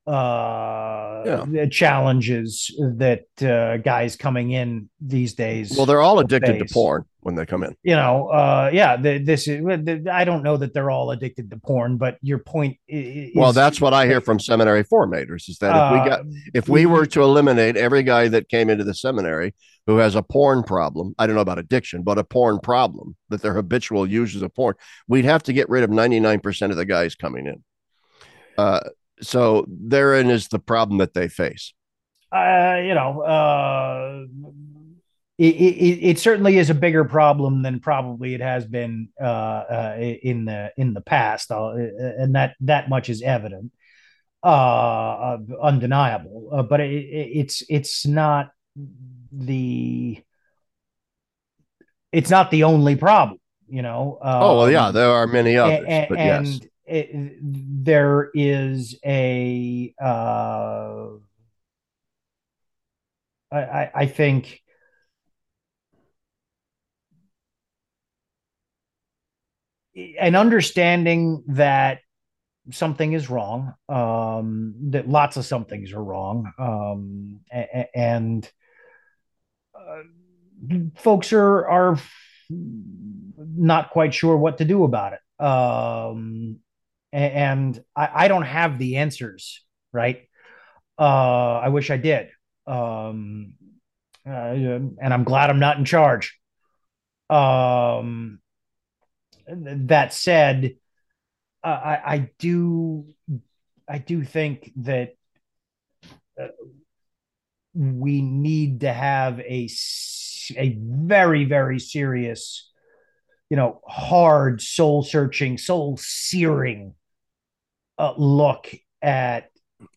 uh yeah. challenges that uh guys coming in these days well they're all addicted face. to porn when they come in you know uh yeah the, this is the, i don't know that they're all addicted to porn but your point is, well that's what i hear from seminary formators is that if we got uh, if we were to eliminate every guy that came into the seminary who has a porn problem i don't know about addiction but a porn problem that they're habitual users of porn we'd have to get rid of 99% of the guys coming in uh so therein is the problem that they face. Uh, you know, uh, it, it, it, certainly is a bigger problem than probably it has been uh, uh, in the in the past, uh, and that that much is evident, uh, undeniable. Uh, but it, it's it's not the it's not the only problem, you know. oh well, yeah, um, there are many others, and, but yes it, there is a uh, I, I think an understanding that something is wrong um, that lots of somethings are wrong um, and uh, folks are are not quite sure what to do about it. Um, and I, I don't have the answers, right? Uh, I wish I did. Um, uh, and I'm glad I'm not in charge. Um, that said, uh, I, I do, I do think that uh, we need to have a a very very serious, you know, hard soul searching, soul searing uh, look at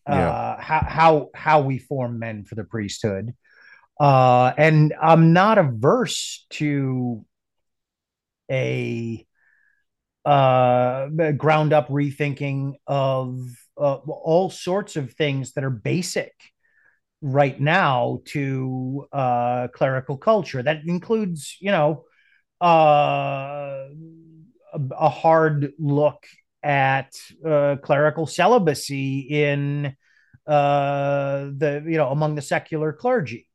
uh, yeah. how how how we form men for the priesthood. Uh, and I'm not averse to a uh, ground up rethinking of uh, all sorts of things that are basic right now to uh, clerical culture. That includes, you know, uh, a, hard look at uh, clerical celibacy in uh, the, you know, among the secular clergy.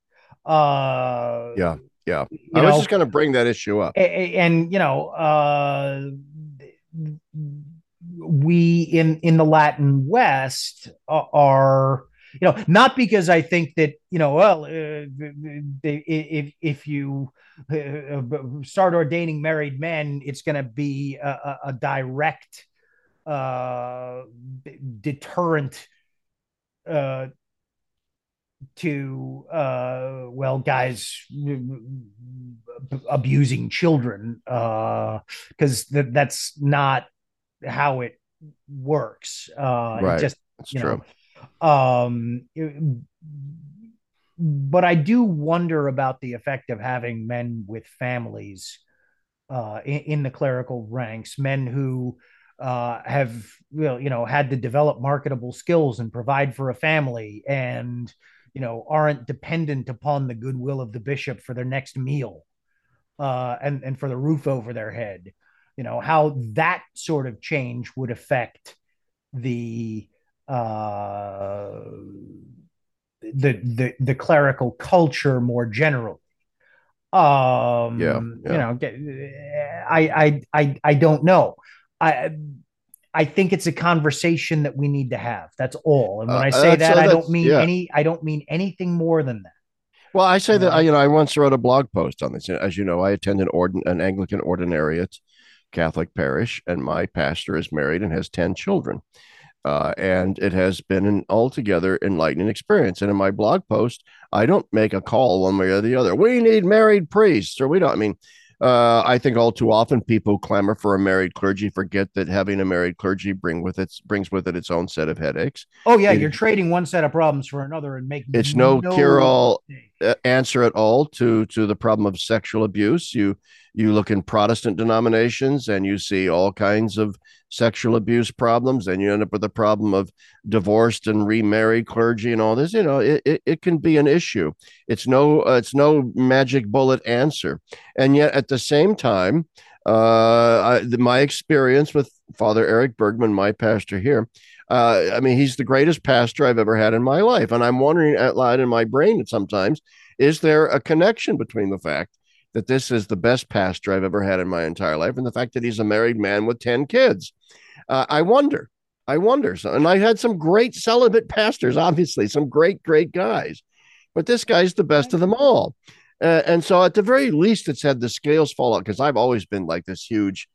Uh, yeah, yeah. I was know, just going to bring that issue up, and, and you know, uh, we in in the Latin West are you know not because I think that you know well uh, if if you uh, start ordaining married men it's going to be a, a direct uh, deterrent uh, to uh, well guys abusing children because uh, th- that's not how it works uh right. just that's you true know, um but i do wonder about the effect of having men with families uh in, in the clerical ranks men who uh, have well, you know had to develop marketable skills and provide for a family and you know aren't dependent upon the goodwill of the bishop for their next meal uh, and and for the roof over their head. You know how that sort of change would affect the uh, the the the clerical culture more generally. Um yeah, yeah. you know I, I i i don't know. I I think it's a conversation that we need to have. That's all. And when uh, I say that, I don't mean yeah. any. I don't mean anything more than that. Well, I say that I, you know I once wrote a blog post on this. As you know, I attend an ordin an Anglican ordinariate Catholic parish, and my pastor is married and has ten children. Uh, and it has been an altogether enlightening experience. And in my blog post, I don't make a call one way or the other. We need married priests, or we don't. I mean, uh, I think all too often people clamor for a married clergy forget that having a married clergy bring with it brings with it its own set of headaches. Oh yeah, it, you're trading one set of problems for another and making it's no, no cure all answer at all to to the problem of sexual abuse. You you look in Protestant denominations and you see all kinds of sexual abuse problems, and you end up with a problem of divorced and remarried clergy and all this. You know, it, it, it can be an issue. It's no uh, it's no magic bullet answer, and yet at the same time, uh, I, the, my experience with Father Eric Bergman, my pastor here. Uh, I mean, he's the greatest pastor I've ever had in my life. And I'm wondering out loud in my brain sometimes, is there a connection between the fact that this is the best pastor I've ever had in my entire life, and the fact that he's a married man with 10 kids. Uh, I wonder. I wonder. So, and I had some great celibate pastors, obviously, some great, great guys, but this guy's the best of them all. Uh, and so, at the very least, it's had the scales fall out because I've always been like this huge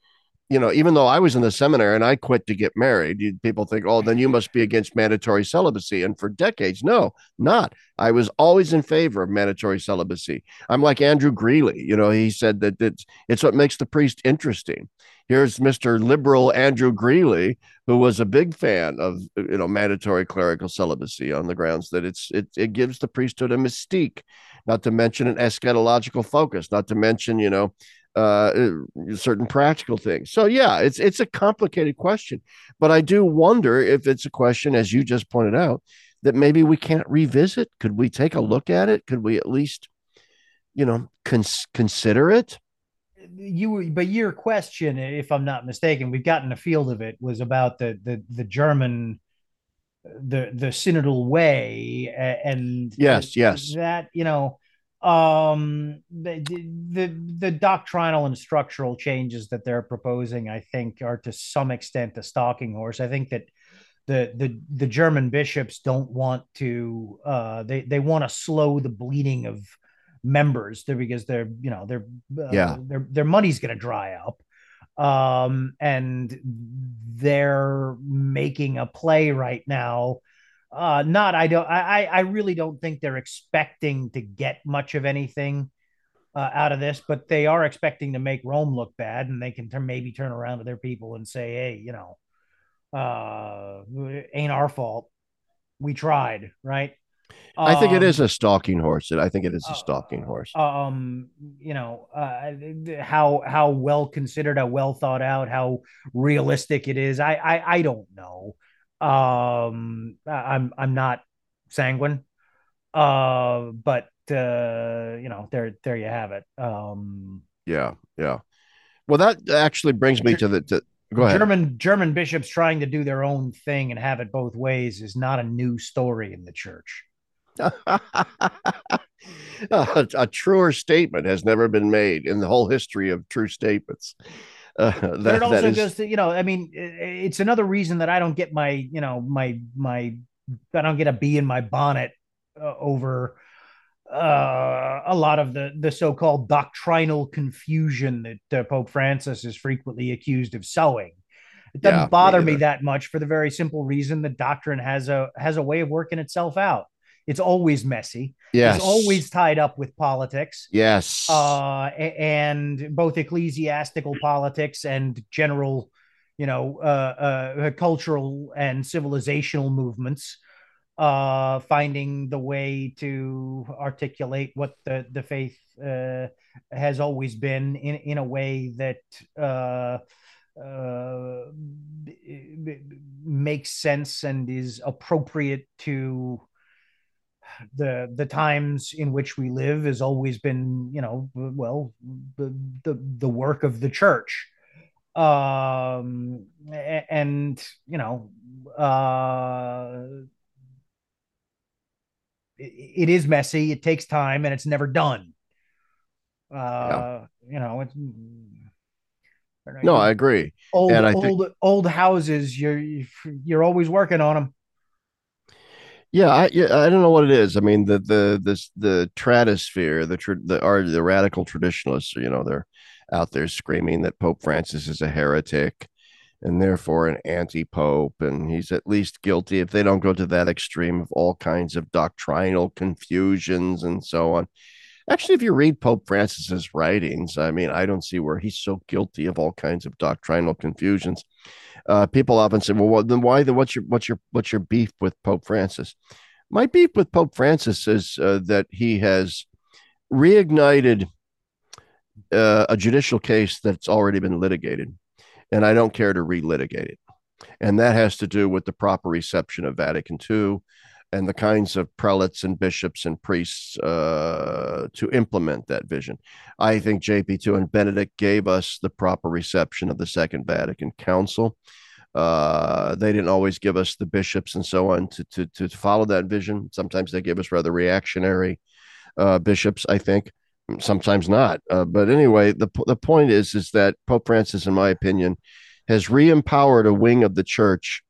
you know, even though I was in the seminary and I quit to get married, you, people think, oh, then you must be against mandatory celibacy. And for decades, no, not. I was always in favor of mandatory celibacy. I'm like Andrew Greeley. You know, he said that it's, it's what makes the priest interesting. Here's Mr. Liberal Andrew Greeley, who was a big fan of, you know, mandatory clerical celibacy on the grounds that it's it, it gives the priesthood a mystique, not to mention an eschatological focus, not to mention, you know, uh, certain practical things. So yeah, it's it's a complicated question, but I do wonder if it's a question, as you just pointed out, that maybe we can't revisit. Could we take a look at it? Could we at least, you know, cons- consider it? You, but your question, if I'm not mistaken, we've gotten a field of it, was about the the the German the the synodal way and yes yes that you know um the, the the doctrinal and structural changes that they're proposing i think are to some extent a stalking horse. I think that the the the german bishops don't want to uh they they want to slow the bleeding of members. Because they're you know they're uh, yeah. their their money's going to dry up. Um and they're making a play right now uh, not I don't I I really don't think they're expecting to get much of anything uh, out of this, but they are expecting to make Rome look bad, and they can t- maybe turn around to their people and say, "Hey, you know, uh, ain't our fault. We tried, right?" I think it is um, a stalking horse. I think it is a uh, stalking horse. Um, you know, uh, how how well considered, how well thought out, how realistic it is. I I, I don't know. Um, I'm I'm not sanguine, uh, but uh, you know, there there you have it. Um, yeah, yeah. Well, that actually brings me to the to, go ahead. German German bishops trying to do their own thing and have it both ways is not a new story in the church. a, a, truer statement has never been made in the whole history of true statements. Uh, that, but it also is... goes you know, I mean, it's another reason that I don't get my you know my my I don't get a bee in my bonnet uh, over uh, a lot of the the so-called doctrinal confusion that uh, Pope Francis is frequently accused of sowing. It doesn't yeah, bother me, me that much for the very simple reason that doctrine has a has a way of working itself out. It's always messy. Yes. It's always tied up with politics. Yes. Uh, and both ecclesiastical politics and general, you know, uh, uh, cultural and civilizational movements, uh, finding the way to articulate what the, the faith uh, has always been in, in a way that uh, uh, makes sense and is appropriate to the the times in which we live has always been you know well the the, the work of the church. Um and you know uh it, it is messy it takes time and it's never done. Uh yeah. you know it's no i agree. Old and I old think... old houses you're you're always working on them yeah, I yeah, I don't know what it is. I mean, the the this the tradosphere, the the are the radical traditionalists. You know, they're out there screaming that Pope Francis is a heretic and therefore an anti-pope, and he's at least guilty if they don't go to that extreme of all kinds of doctrinal confusions and so on. Actually, if you read Pope Francis's writings, I mean, I don't see where he's so guilty of all kinds of doctrinal confusions uh, people often say, "Well, then why? The what's your what's your what's your beef with Pope Francis?" My beef with Pope Francis is uh, that he has reignited uh, a judicial case that's already been litigated, and I don't care to relitigate it. And that has to do with the proper reception of Vatican II and the kinds of prelates and bishops and priests uh, to implement that vision. I think JP2 and Benedict gave us the proper reception of the Second Vatican Council. Uh, they didn't always give us the bishops and so on to, to, to follow that vision. Sometimes they gave us rather reactionary uh, bishops, I think. Sometimes not. Uh, but anyway, the, the point is, is that Pope Francis, in my opinion, has re empowered a wing of the church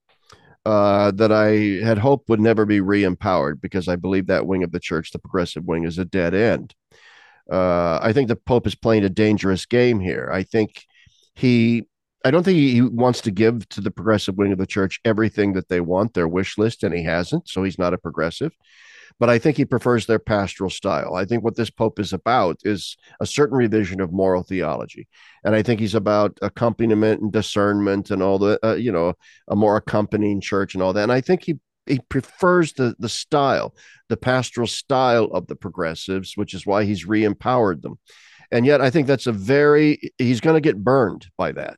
uh, that I had hoped would never be re empowered because I believe that wing of the church, the progressive wing, is a dead end. Uh, I think the Pope is playing a dangerous game here. I think he, I don't think he wants to give to the progressive wing of the church everything that they want, their wish list, and he hasn't. So he's not a progressive but I think he prefers their pastoral style. I think what this pope is about is a certain revision of moral theology, and I think he's about accompaniment and discernment and all the uh, you know a more accompanying church and all that. And I think he he prefers the the style, the pastoral style of the progressives, which is why he's re-empowered them. And yet, I think that's a very he's going to get burned by that.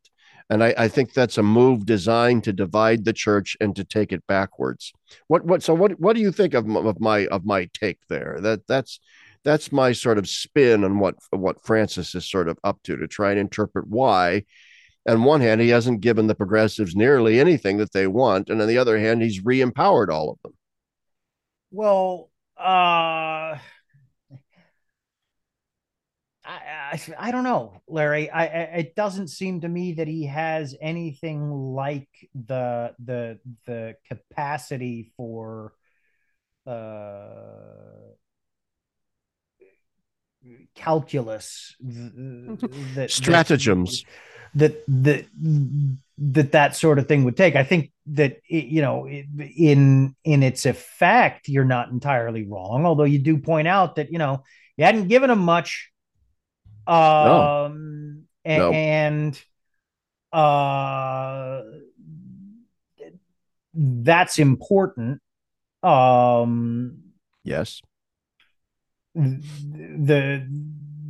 And I, I, think that's a move designed to divide the church and to take it backwards. What what so what what do you think of, of my of my take there? That that's that's my sort of spin on what what Francis is sort of up to to try and interpret why. On one hand, he hasn't given the progressives nearly anything that they want, and on the other hand, he's re-empowered all of them. Well, uh I, I, I don't know, Larry. I, I, it doesn't seem to me that he has anything like the the the capacity for uh, calculus that stratagems that that that that sort of thing would take. I think that it, you know in in its effect, you're not entirely wrong. Although you do point out that you know you hadn't given him much, um, no. and, no. and uh, that's important. Um, yes. The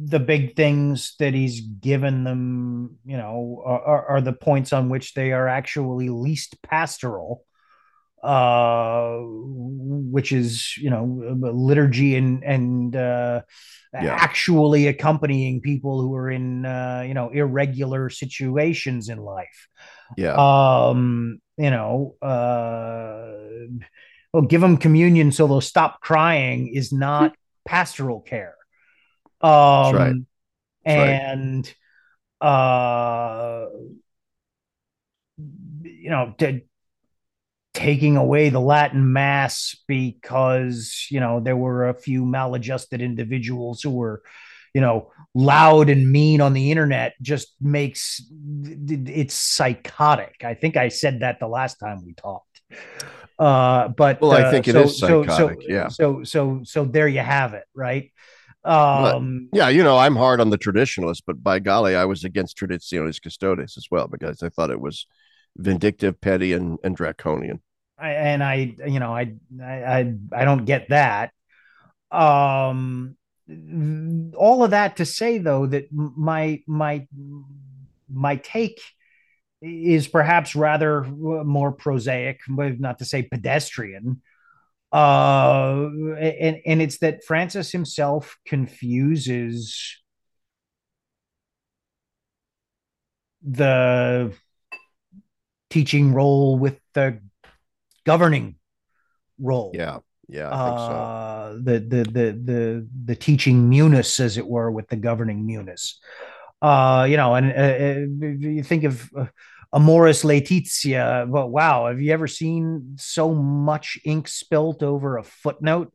the big things that he's given them, you know, are, are the points on which they are actually least pastoral, uh, which is, you know, liturgy and and uh, yeah. actually accompanying people who are in, uh, you know, irregular situations in life. Yeah. Um, you know, uh, well, give them communion so they'll stop crying is not pastoral care um, right. and right. uh, you know, to, taking away the Latin Mass because you know there were a few maladjusted individuals who were, you know, loud and mean on the internet just makes it's psychotic. I think I said that the last time we talked. Uh, but well, I uh, think it so, is psychotic. So, so, yeah. So so so there you have it, right? Um, but, yeah, you know, I'm hard on the traditionalists, but by golly, I was against Traditionis Custodes as well because I thought it was vindictive, petty, and, and draconian. I, and I, you know, I, I, I don't get that. Um, all of that to say though that my my my take is perhaps rather more prosaic, not to say pedestrian uh and and it's that francis himself confuses the teaching role with the governing role yeah yeah I think so. Uh, the, the the the the teaching munus as it were with the governing munus uh you know and uh, uh you think of uh, Amoris Laetitia. But wow, have you ever seen so much ink spilt over a footnote?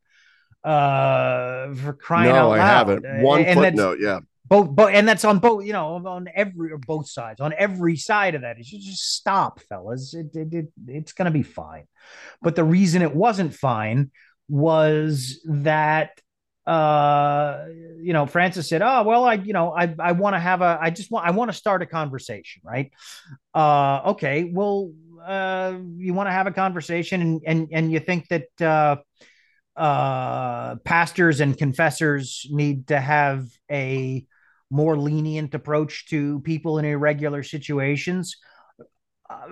Uh, for crying no, out loud. No, I haven't. One and footnote, yeah. Both, both, and that's on both, you know, on every or both sides, on every side of that. You just stop, fellas. It, it, it it's gonna be fine. But the reason it wasn't fine was that uh you know francis said oh well i you know i i want to have a i just want i want to start a conversation right uh okay well uh you want to have a conversation and and and you think that uh uh pastors and confessors need to have a more lenient approach to people in irregular situations. Uh,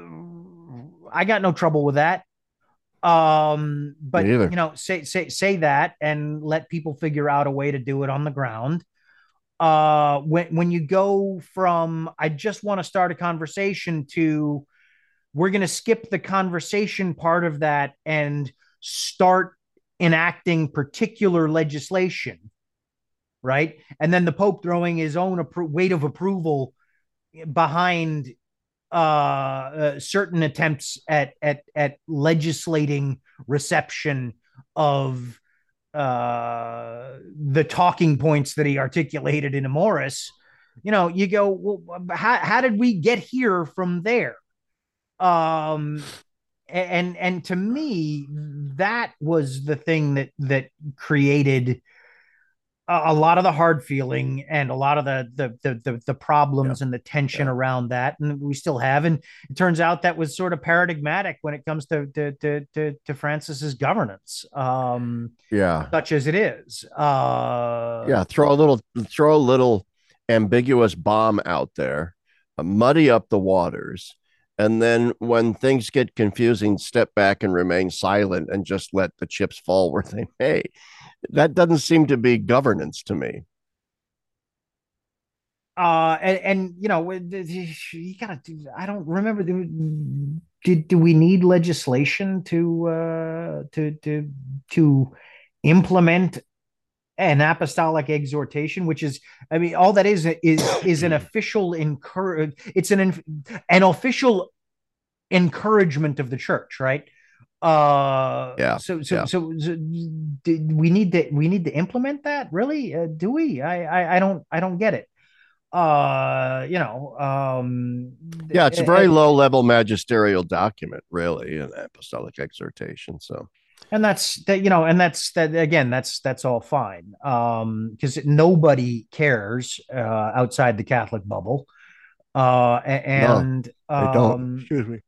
i got no trouble with that. Um, but you know, say say say that and let people figure out a way to do it on the ground. Uh, when when you go from I just want to start a conversation to we're going to skip the conversation part of that and start enacting particular legislation, right? And then the Pope throwing his own appro- weight of approval behind uh, uh, certain attempts at at at legislating reception of uh, the talking points that he articulated in Amoris, you know, you go, well, how, how did we get here from there? Um, and and to me, that was the thing that that created a lot of the hard feeling and a lot of the the the the, the problems yeah. and the tension yeah. around that, and we still have. And it turns out that was sort of paradigmatic when it comes to to to to, to Francis's governance. Um, yeah, such as it is. Uh, yeah, throw a little throw a little ambiguous bomb out there, uh, muddy up the waters. And then when things get confusing, step back and remain silent and just let the chips fall where they may that doesn't seem to be governance to me. Uh, and, and you know, you gotta do. I don't remember. Did do we need legislation to uh to to to implement an apostolic exhortation, which is, I mean, all that is is is an official encourage. It's an an official encouragement of the church, right? Uh, yeah. So so yeah. so, so we need to we need to implement that. Really? Uh, do we? I, I I don't I don't get it uh you know um yeah it's a very low level magisterial document really an apostolic exhortation so and that's that you know and that's that again that's that's all fine um because nobody cares uh outside the catholic bubble uh and no, um, don't excuse me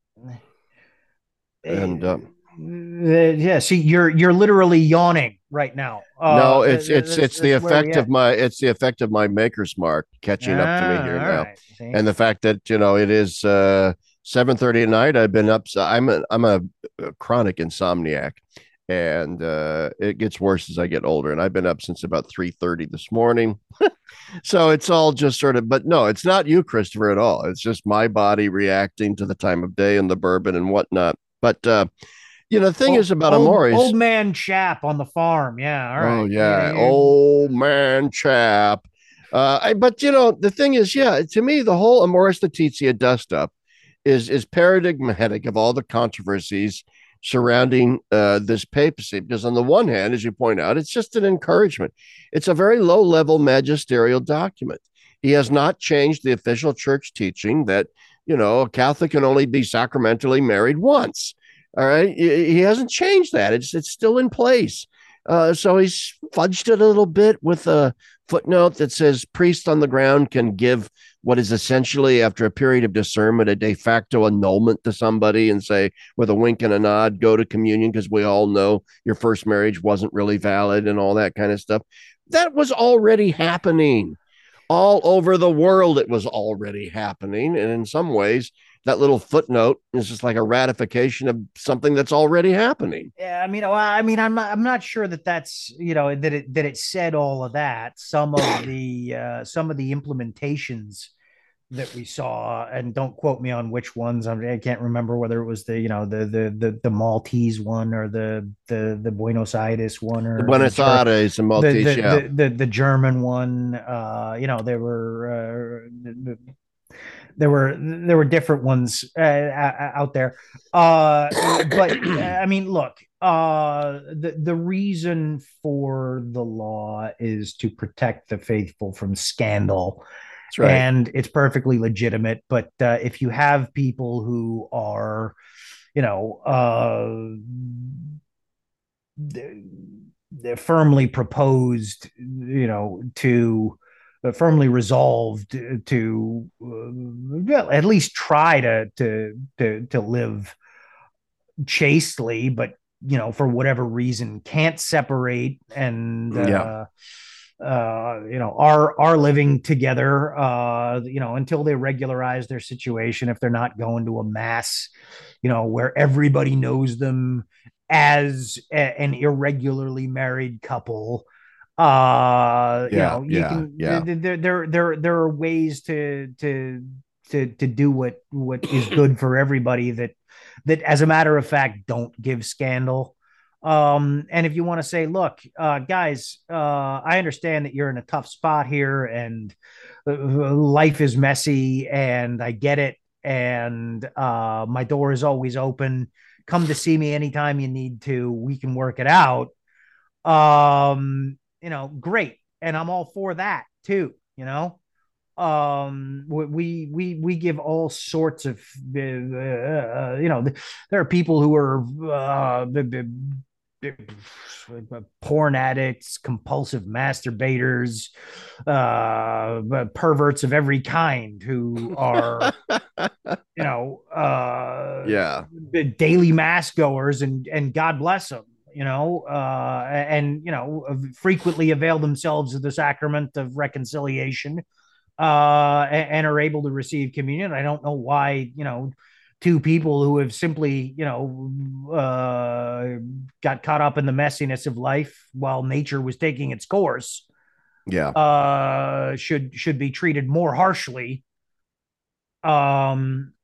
and um uh, yeah see you're you're literally yawning right now uh, no it's it's it's the effect of my it's the effect of my maker's mark catching ah, up to me here ah, now right. and the fact that you know it is uh 7 30 at night i've been up i'm a i'm a chronic insomniac and uh, it gets worse as I get older. And I've been up since about three thirty this morning, so it's all just sort of. But no, it's not you, Christopher, at all. It's just my body reacting to the time of day and the bourbon and whatnot. But uh, you know, the thing old, is about old, Amores, old man Chapp on the farm. Yeah, all right. Oh yeah, yeah, old man Chapp. Uh, I, but you know, the thing is, yeah, to me, the whole Amoris Laetitia dust up is is paradigmatic of all the controversies surrounding uh, this papacy. Because, on the one hand, as you point out, it's just an encouragement, it's a very low level magisterial document. He has not changed the official church teaching that, you know, a Catholic can only be sacramentally married once. All right. He hasn't changed that. It's, it's still in place. Uh, so he's fudged it a little bit with a footnote that says priest on the ground can give what is essentially, after a period of discernment, a de facto annulment to somebody and say, with a wink and a nod, go to communion because we all know your first marriage wasn't really valid and all that kind of stuff. That was already happening all over the world. It was already happening. And in some ways, that little footnote is just like a ratification of something that's already happening. Yeah, I mean, well, I mean, I'm not, I'm not sure that that's you know that it that it said all of that. Some of the uh, some of the implementations that we saw, and don't quote me on which ones. I, can't remember whether it was the you know the the the, the Maltese one or the the the Buenos Aires one or the Buenos Aires and Maltese, the, the, yeah. the, the, the German one. Uh, you know, there were. Uh, there were there were different ones uh, out there uh, but i mean look uh, the the reason for the law is to protect the faithful from scandal right. and it's perfectly legitimate but uh, if you have people who are you know uh, they're firmly proposed you know to firmly resolved to uh, at least try to to to to live chastely, but you know for whatever reason can't separate and uh, yeah. uh, you know are are living together uh, you know until they regularize their situation if they're not going to a mass you know where everybody knows them as a, an irregularly married couple uh you know you yeah, can yeah. there, there there there are ways to to to to do what what is good for everybody that that as a matter of fact don't give scandal. Um and if you want to say look uh guys uh i understand that you're in a tough spot here and uh, life is messy and i get it and uh my door is always open. Come to see me anytime you need to. We can work it out. Um you know, great. And I'm all for that too, you know. Um, we we we give all sorts of uh, uh, you know, there are people who are uh, porn addicts, compulsive masturbators, uh, perverts of every kind who are, you know, uh, yeah, daily mass goers, and and God bless them you know, uh, and you know, frequently avail themselves of the sacrament of reconciliation, uh, and, are able to receive communion. I don't know why, you know, two people who have simply, you know, uh, got caught up in the messiness of life while nature was taking its course, yeah, uh, should should be treated more harshly. Um,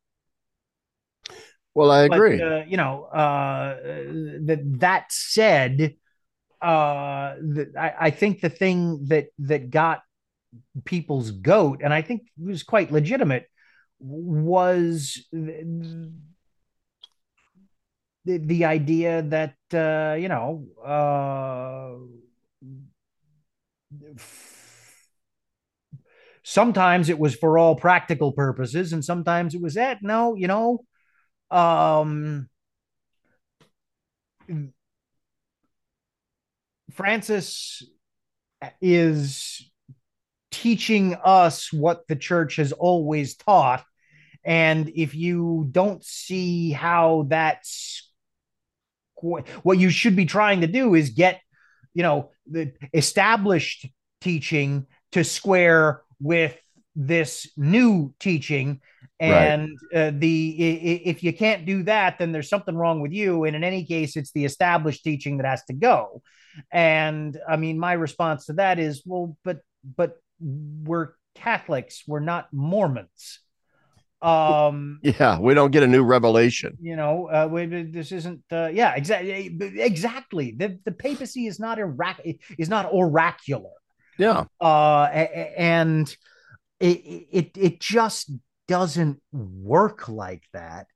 well, I agree. But, uh, you know, uh, that that said, uh, the, I, I think the thing that that got people's goat, and I think was quite legitimate, was the, the, the idea that uh, you know uh, sometimes it was for all practical purposes, and sometimes it was that no, you know, um, Francis is teaching us what the church has always taught. And if you don't see how that's what you should be trying to do is get, you know, the established teaching to square with this new teaching and right. uh, the if you can't do that then there's something wrong with you and in any case it's the established teaching that has to go and i mean my response to that is well but but we're Catholics, we're not Mormons. Um, yeah, we don't get a new revelation. You know, uh, we, this isn't. Uh, yeah, exactly. Exactly. The the papacy is not irac- is not oracular. Yeah. Uh, and it it it just doesn't work like that.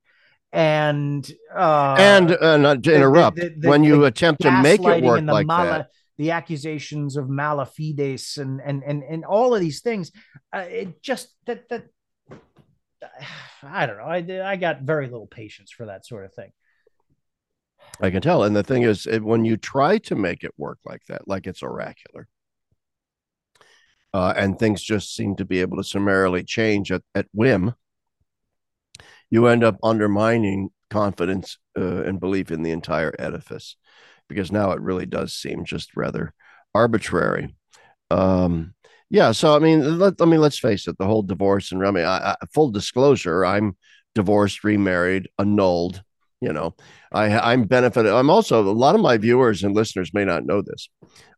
And uh, and uh, not to interrupt, the, the, the, when you attempt to make it work like mala- that. the accusations of malafides and and and and all of these things uh, it just that that i don't know. I, I got very little patience for that sort of thing. I can tell. And the thing is when you try to make it work like that like it's oracular uh, and things just seem to be able to summarily change at, at whim you end up undermining confidence uh, and belief in the entire edifice because now it really does seem just rather arbitrary. Um, yeah, so I mean, let, I mean, let's face it, the whole divorce and I mean, I, I, full disclosure, I'm divorced, remarried, annulled. You know, I, I'm benefited. I'm also a lot of my viewers and listeners may not know this.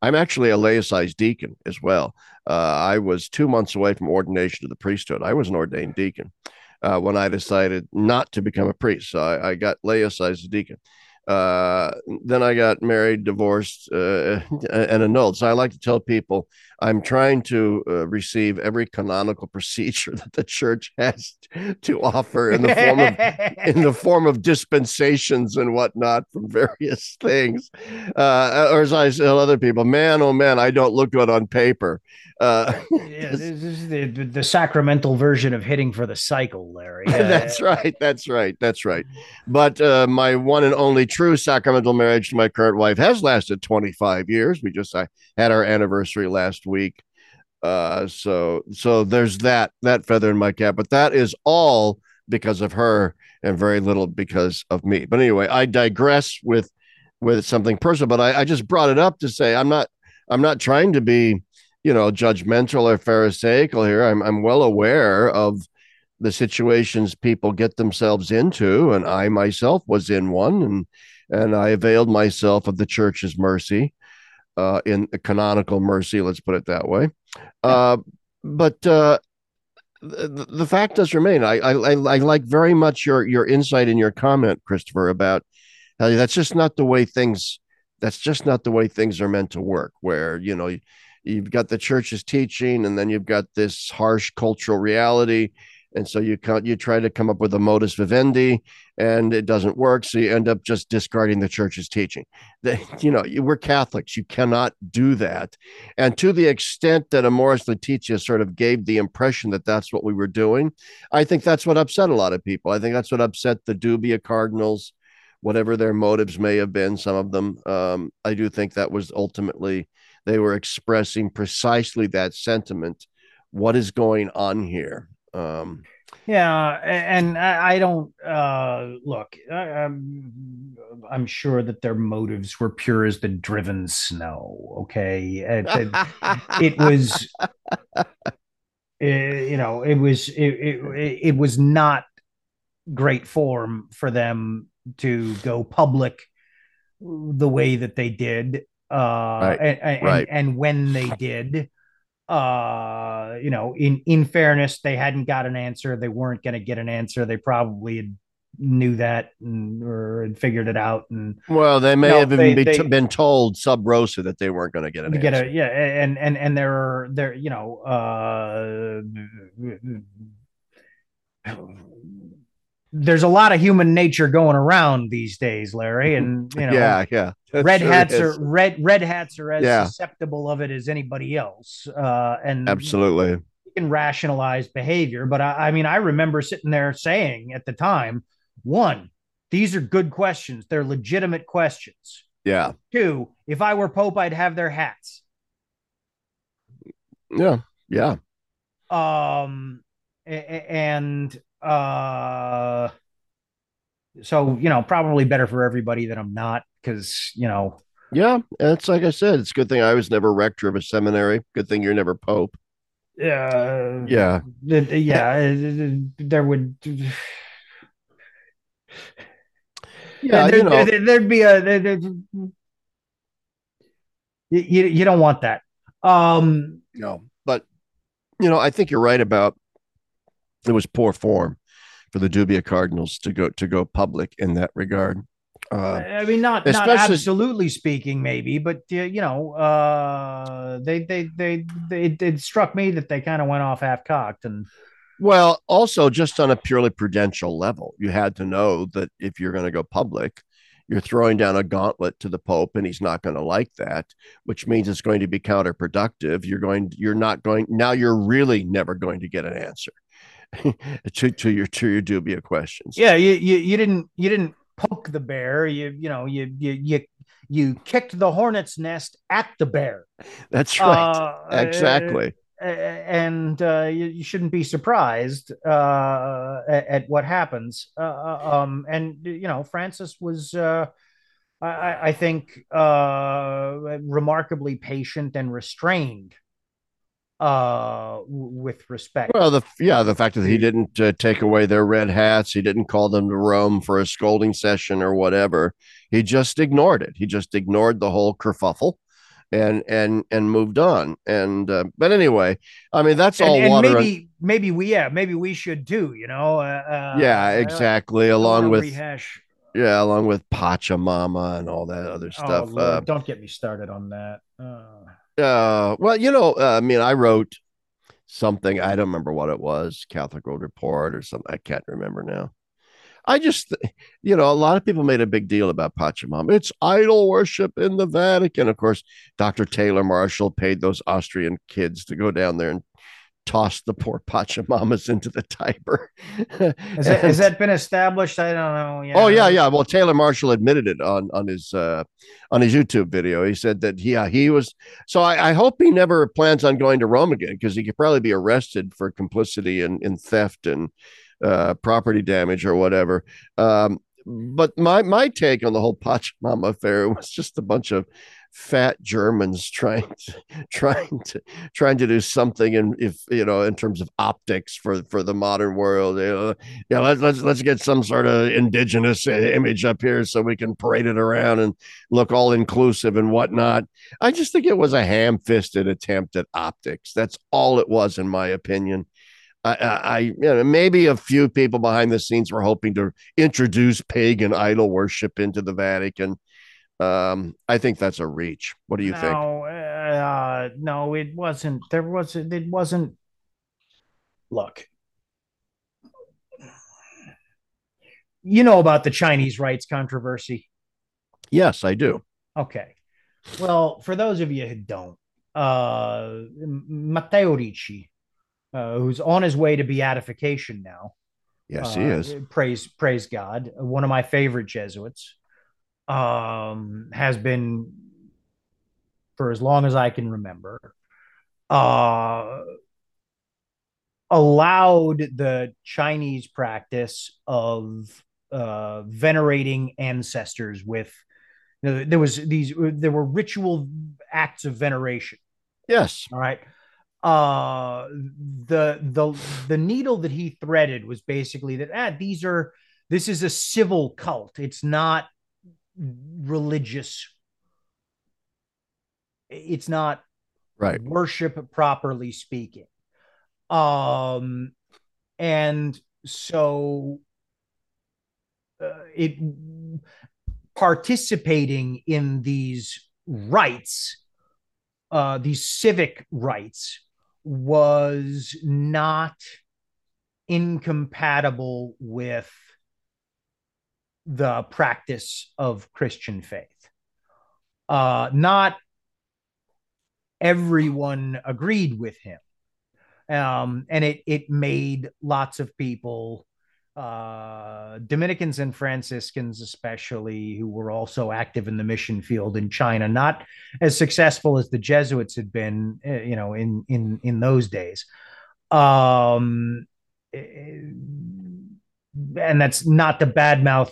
I'm actually a laicized deacon as well. Uh, I was two months away from ordination to the priesthood. I was an ordained deacon uh, when I decided not to become a priest. So I, I got laicized deacon uh, then I got married, divorced, uh, and annulled. So I like to tell people I'm trying to uh, receive every canonical procedure that the church has to offer in the form of in the form of dispensations and whatnot from various things. Uh, or as I tell other people, man, oh man, I don't look good on paper. Uh, yeah, this is the, the, sacramental version of hitting for the cycle, Larry. that's right. That's right. That's right. But uh, my one and only true sacramental marriage to my current wife has lasted 25 years. We just I had our anniversary last week. Uh, so so there's that that feather in my cap, but that is all because of her and very little because of me. But anyway, I digress with with something personal, but I, I just brought it up to say I'm not I'm not trying to be you know judgmental or pharisaical here. I'm I'm well aware of the situations people get themselves into, and I myself was in one, and and I availed myself of the church's mercy, uh, in canonical mercy, let's put it that way. Uh, but uh, the, the fact does remain. I, I I like very much your your insight and your comment, Christopher, about how that's just not the way things. That's just not the way things are meant to work. Where you know you've got the church's teaching, and then you've got this harsh cultural reality, and so you come, you try to come up with a modus vivendi, and it doesn't work. So you end up just discarding the church's teaching. That you know we're Catholics, you cannot do that. And to the extent that Amoris Laetitia sort of gave the impression that that's what we were doing, I think that's what upset a lot of people. I think that's what upset the Dubia Cardinals, whatever their motives may have been. Some of them, um, I do think that was ultimately they were expressing precisely that sentiment. What is going on here? Um, yeah, and I don't uh, look. I, am I'm, I'm sure that their motives were pure as the driven snow. Okay, it, it, it was, it, you know, it was it, it, it was not great form for them to go public the way that they did, uh, right. and, and, right. and when they did uh you know in in fairness they hadn't got an answer they weren't going to get an answer they probably had knew that and, or had figured it out. And well, they may have they- even be- they- been told sub rosa that they weren't going to get an get answer. a yeah, and and and there are there you know uh there's a lot of human nature going around these days, Larry, and you know yeah, yeah. Red hats is. are red red hats are as Yeah. susceptible of it as anybody else uh and absolutely. you can rationalize behavior but I, I mean i remember sitting there saying at the time one these are good questions they're legitimate questions Yeah, two if i were pope i'd have their hats yeah, yeah. um and uh so you know probably better for everybody that i'm not because you know Yeah, it's like I said, it's a good thing I was never rector of a seminary. Good thing you're never pope. uh Yeah, th- yeah uh, there would yeah. there, you know, there, would be a there, there- you, you don't want that um no, but you know, I think you're right about it was poor form for the Dubia Cardinals to go to go public in that regard. Uh, I mean, not not absolutely speaking, maybe, but uh, you know, uh, they they they, they it, it struck me that they kind of went off half cocked, and Well, also just on a purely prudential level, you had to know that if you're going to go public, you're throwing down a gauntlet to the Pope, and he's not going to like that, which means it's going to be counterproductive. You're going, you're not going now. You're really never going to get an answer to to your to your dubia questions. yeah, you you, you didn't you didn't poke the bear, you you know you you you you kicked the hornet's nest at the bear, that's right. Uh, exactly. uh, and uh, you, you shouldn't be surprised uh, at, at what happens. Uh, um, and you know, Francis was, uh, I- I, I think, uh, remarkably patient and restrained uh, with respect. Well, the yeah, the fact that he didn't uh, take away their red hats, he didn't call them to Rome for a scolding session or whatever. He just ignored it. He just ignored the whole kerfuffle, and and and moved on. And uh, but anyway, I mean that's all and, maybe, maybe we, yeah, maybe we should do You know, uh, yeah, uh, exactly. Along with rehash. yeah, along with Pachamama and all that other Oh, stuff. Lord, uh, don't get me started on that. Uh, Uh, well, you know, uh, I mean, I wrote something. I don't remember what it was, Catholic World Report or something. I can't remember now. I just, you know, a lot of people made a big deal about Pachamama. It's idol worship in the Vatican. Of course, Dr. Taylor Marshall paid those Austrian kids to go down there and toss the poor Pachamamas into the Tiber. has, that, has that been established? I don't know. Yeah. Oh yeah, yeah. Well, Taylor Marshall admitted it on on his uh, on his YouTube video. He said that yeah he was. So I, I hope he never plans on going to Rome again because he could probably be arrested for complicity in in theft and uh, property damage or whatever. Um, but my my take on the whole Pachamama affair was just a bunch of fat Germans trying to trying to trying to do something in if you know in terms of optics for for the modern world. You know, yeah, let's let's let's get some sort of indigenous image up here so we can parade it around and look all inclusive and whatnot. I just think it was a ham-fisted attempt at optics. That's all it was, in my opinion. I, I you know, maybe a few people behind the scenes were hoping to introduce pagan idol worship into the Vatican. Um, I think that's a reach. What do you think? no, uh, no, it wasn't. There wasn't. It wasn't. Look, you know about the Chinese rites controversy. Yes, I do. Okay. Well, for those of you who don't, uh, Matteo Ricci, uh, who's on his way to beatification now, Yes, uh, he is. Praise, praise God. One of my favorite Jesuits, um, has been for as long as I can remember, uh, allowed the Chinese practice of uh, venerating ancestors with. you know, There was these. There were ritual acts of veneration. Yes. All right. Uh the the the needle that he threaded was basically that ah, these are this is a civil cult. It's not religious. It's not Right. worship properly speaking. Um and so uh, it participating in these rites, uh, these civic rites, was not incompatible with the practice of Christian faith. Uh, not everyone agreed with him. Um, and it it made lots of people uh, Dominicans and Franciscans, especially, who were also active in the mission field in China, not as successful as the Jesuits had been, uh, you know, in in in those days. Um, eh, and that's not the badmouth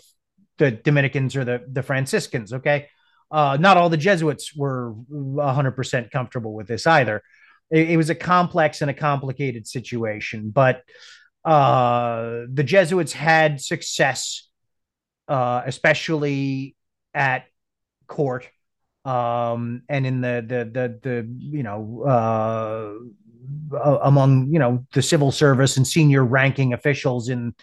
the Dominicans or the the Franciscans. Okay, uh, not all the Jesuits were 100% comfortable with this either. It, it was a complex and a complicated situation, but uh, the Jesuits had success, uh, especially at court um, and in the the the the you know uh, among you know the civil service and senior ranking officials in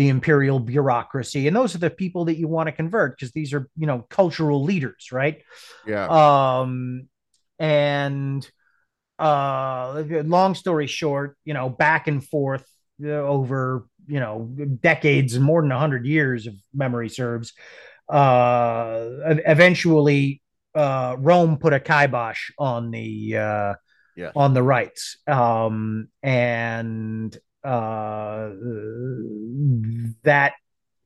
the imperial bureaucracy and those are the people that you want to convert because these are you know cultural leaders right? Yeah. Um and uh long story short you know back and forth over you know decades and more than 100 years of memory serves uh eventually uh rome put a kibosh on the uh yeah. on the rites. Um and uh that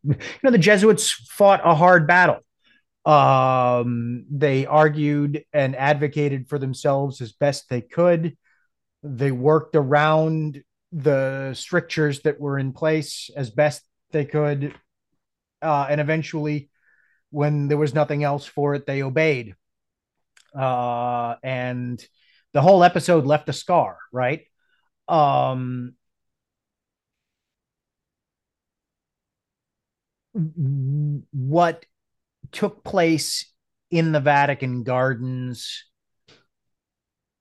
you know the jesuits fought a hard battle um they argued and advocated for themselves as best they could they worked around the strictures that were in place as best they could. Uh, and eventually, when there was nothing else for it, they obeyed. Uh, and the whole episode left a scar, right? Um, what took place in the Vatican gardens,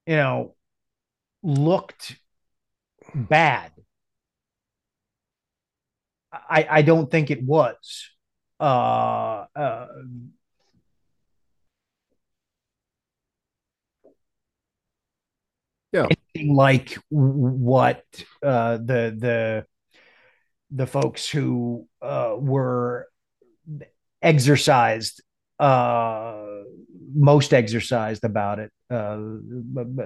you know, looked bad. I I don't think it was. Uh, uh, yeah, like what uh, the the the folks who uh, were exercised uh, most exercised about it uh,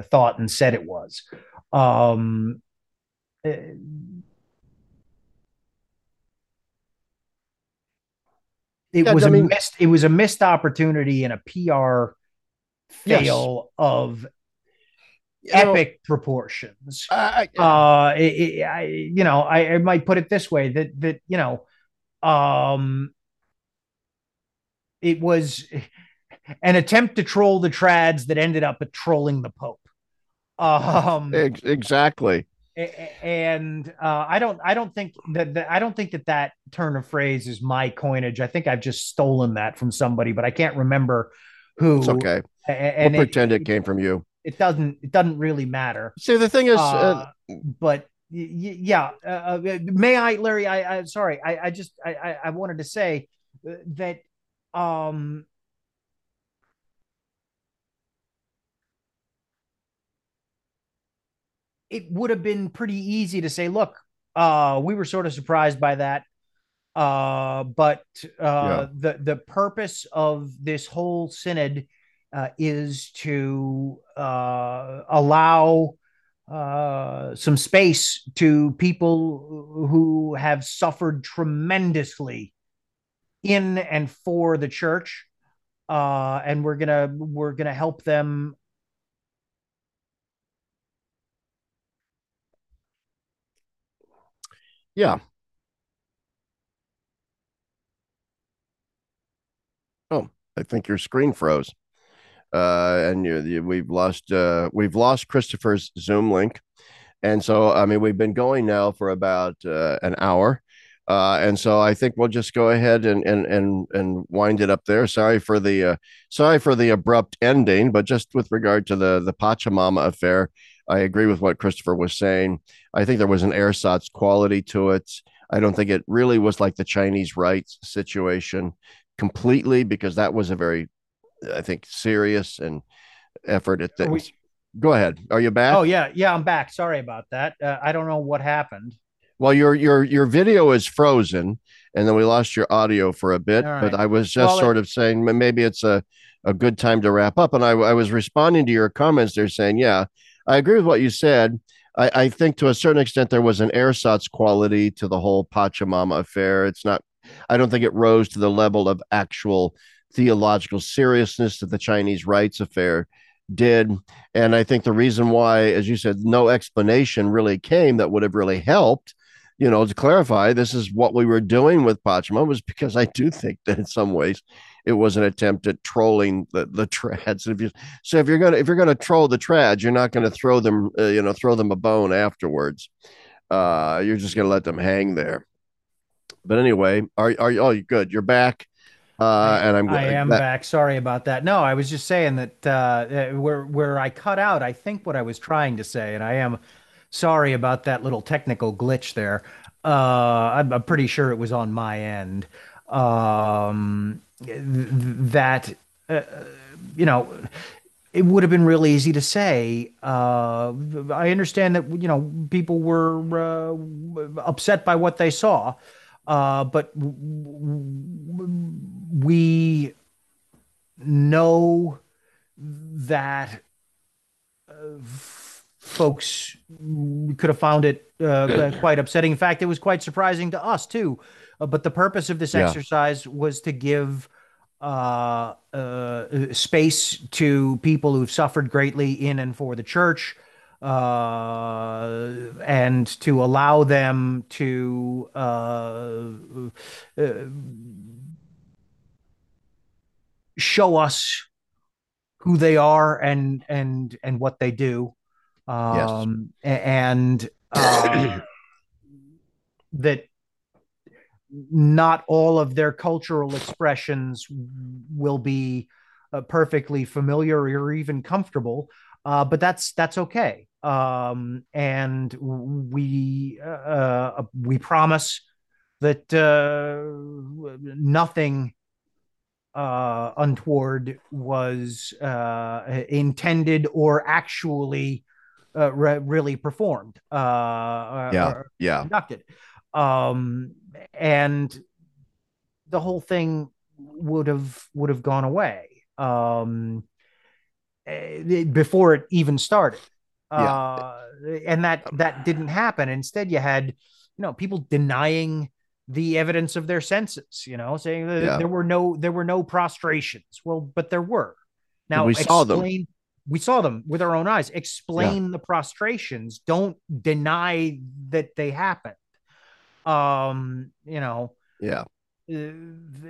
thought and said it was. Um, it yeah, was I mean, a missed it was a missed opportunity and a PR fail yes. of epic know, proportions. I, uh, it, it, I, you know, I, I, might put it this way that that you know, um, it was an attempt to troll the trads that ended up at trolling the Pope. Um, exactly and uh, I don't I don't think that, that, I don't think that that turn of phrase is my coinage. I think I've just stolen that from somebody, but I can't remember who. It's okay. And we'll it, pretend it, came from you. It doesn't. It doesn't really matter. See, the thing is, uh, uh, but y- yeah. Uh, uh, may I, Larry? I, I sorry. I, I just I, I wanted to say that um it would have been pretty easy to say, look, uh, we were sort of surprised by that. Uh, but uh, yeah. the the purpose of this whole synod uh, is to uh, allow uh, some space to people who have suffered tremendously in and for the church, uh, and we're gonna we're gonna help them Yeah. Oh, I think your screen froze. Uh, and you, you, we've lost uh, we've lost Christopher's Zoom link, and so I mean we've been going now for about uh, an hour, uh, and so I think we'll just go ahead and and and and wind it up there. Sorry for the uh, sorry for the abrupt ending, but just with regard to the the Pachamama affair, I agree with what Christopher was saying. I think there was an ersatz quality to it. I don't think it really was like the Chinese rites situation completely because that was a very, I think, serious and effort at things. We, Go ahead. Are you back? Oh yeah, yeah, I'm back. Sorry about that. Uh, I don't know what happened. Well, your your your video is frozen, and then we lost your audio for a bit. Right. But I was just well, sort of saying maybe it's a a good time to wrap up. And I, I was responding to your comments. They're saying, yeah, I agree with what you said. I, I think to a certain extent there was an ersatz quality to the whole Pachamama affair. It's not. I don't think it rose to the level of actual theological seriousness that the Chinese rites affair did. And I think the reason why, as you said, no explanation really came that would have really helped, you know, to clarify this is what we were doing with Pachama was because I do think that in some ways it was an attempt at trolling the, the trads. If you, so if you're gonna if you're gonna troll the trads, you're not gonna throw them, uh, you know, throw them a bone afterwards. Uh, you're just gonna let them hang there. But anyway, are are you? Oh, good. You're back. Uh, and I'm I am that, back. Sorry about that. No, I was just saying that uh, where where I cut out, I think what I was trying to say, and I am sorry about that little technical glitch there. Uh, I'm, I'm pretty sure it was on my end. Um, that uh, you know, it would have been real easy to say. Uh, I understand that you know people were uh, upset by what they saw. Uh, but we know that uh, folks could have found it uh, quite upsetting. In fact, it was quite surprising to us too. Uh, but the purpose of this yeah. exercise was to give uh, uh, space to people who've suffered greatly in and for the church uh, and to allow them to uh, uh, show us who they are and and and what they do um yes. and uh, that not all of their cultural expressions will be uh, perfectly familiar or even comfortable uh, but that's that's okay. Um, and we uh, uh, we promise that uh, nothing uh, untoward was uh, intended or actually re- really performed. yeah, yeah, conducted. Um, and the whole thing would have would have gone away. Um, Eh, before it even started. Yeah. Uh, and that that didn't happen. Instead, you had you know people denying the evidence of their senses. You know, saying yeah. there were no there were no prostrations. Well, but there were. Now we explain, saw them. We saw them with our own eyes. Explain yeah. the prostrations. Don't deny that they happened. Um, you know. Yeah. Uh,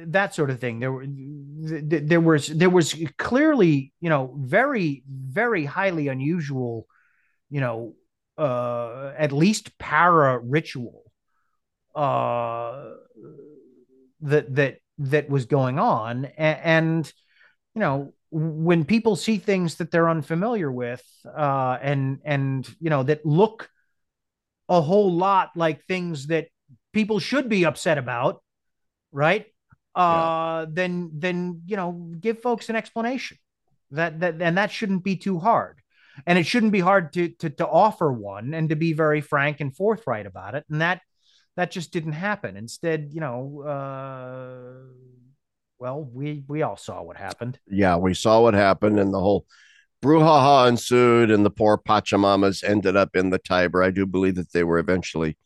that sort of thing. There were there was there was clearly you know very very highly unusual, you know, uh, at least para ritual, uh, that that that was going on, and, and you know when people see things that they're unfamiliar with, uh, and and you know that look a whole lot like things that people should be upset about right? Uh, yeah. then then you know give folks an explanation that that and that shouldn't be too hard and it shouldn't be hard to to to offer one and to be very frank and forthright about it and that that just didn't happen instead you know uh well we we all saw what happened yeah we saw what happened and the whole brouhaha ensued and the poor pachamamas ended up in the tiber i do believe that they were eventually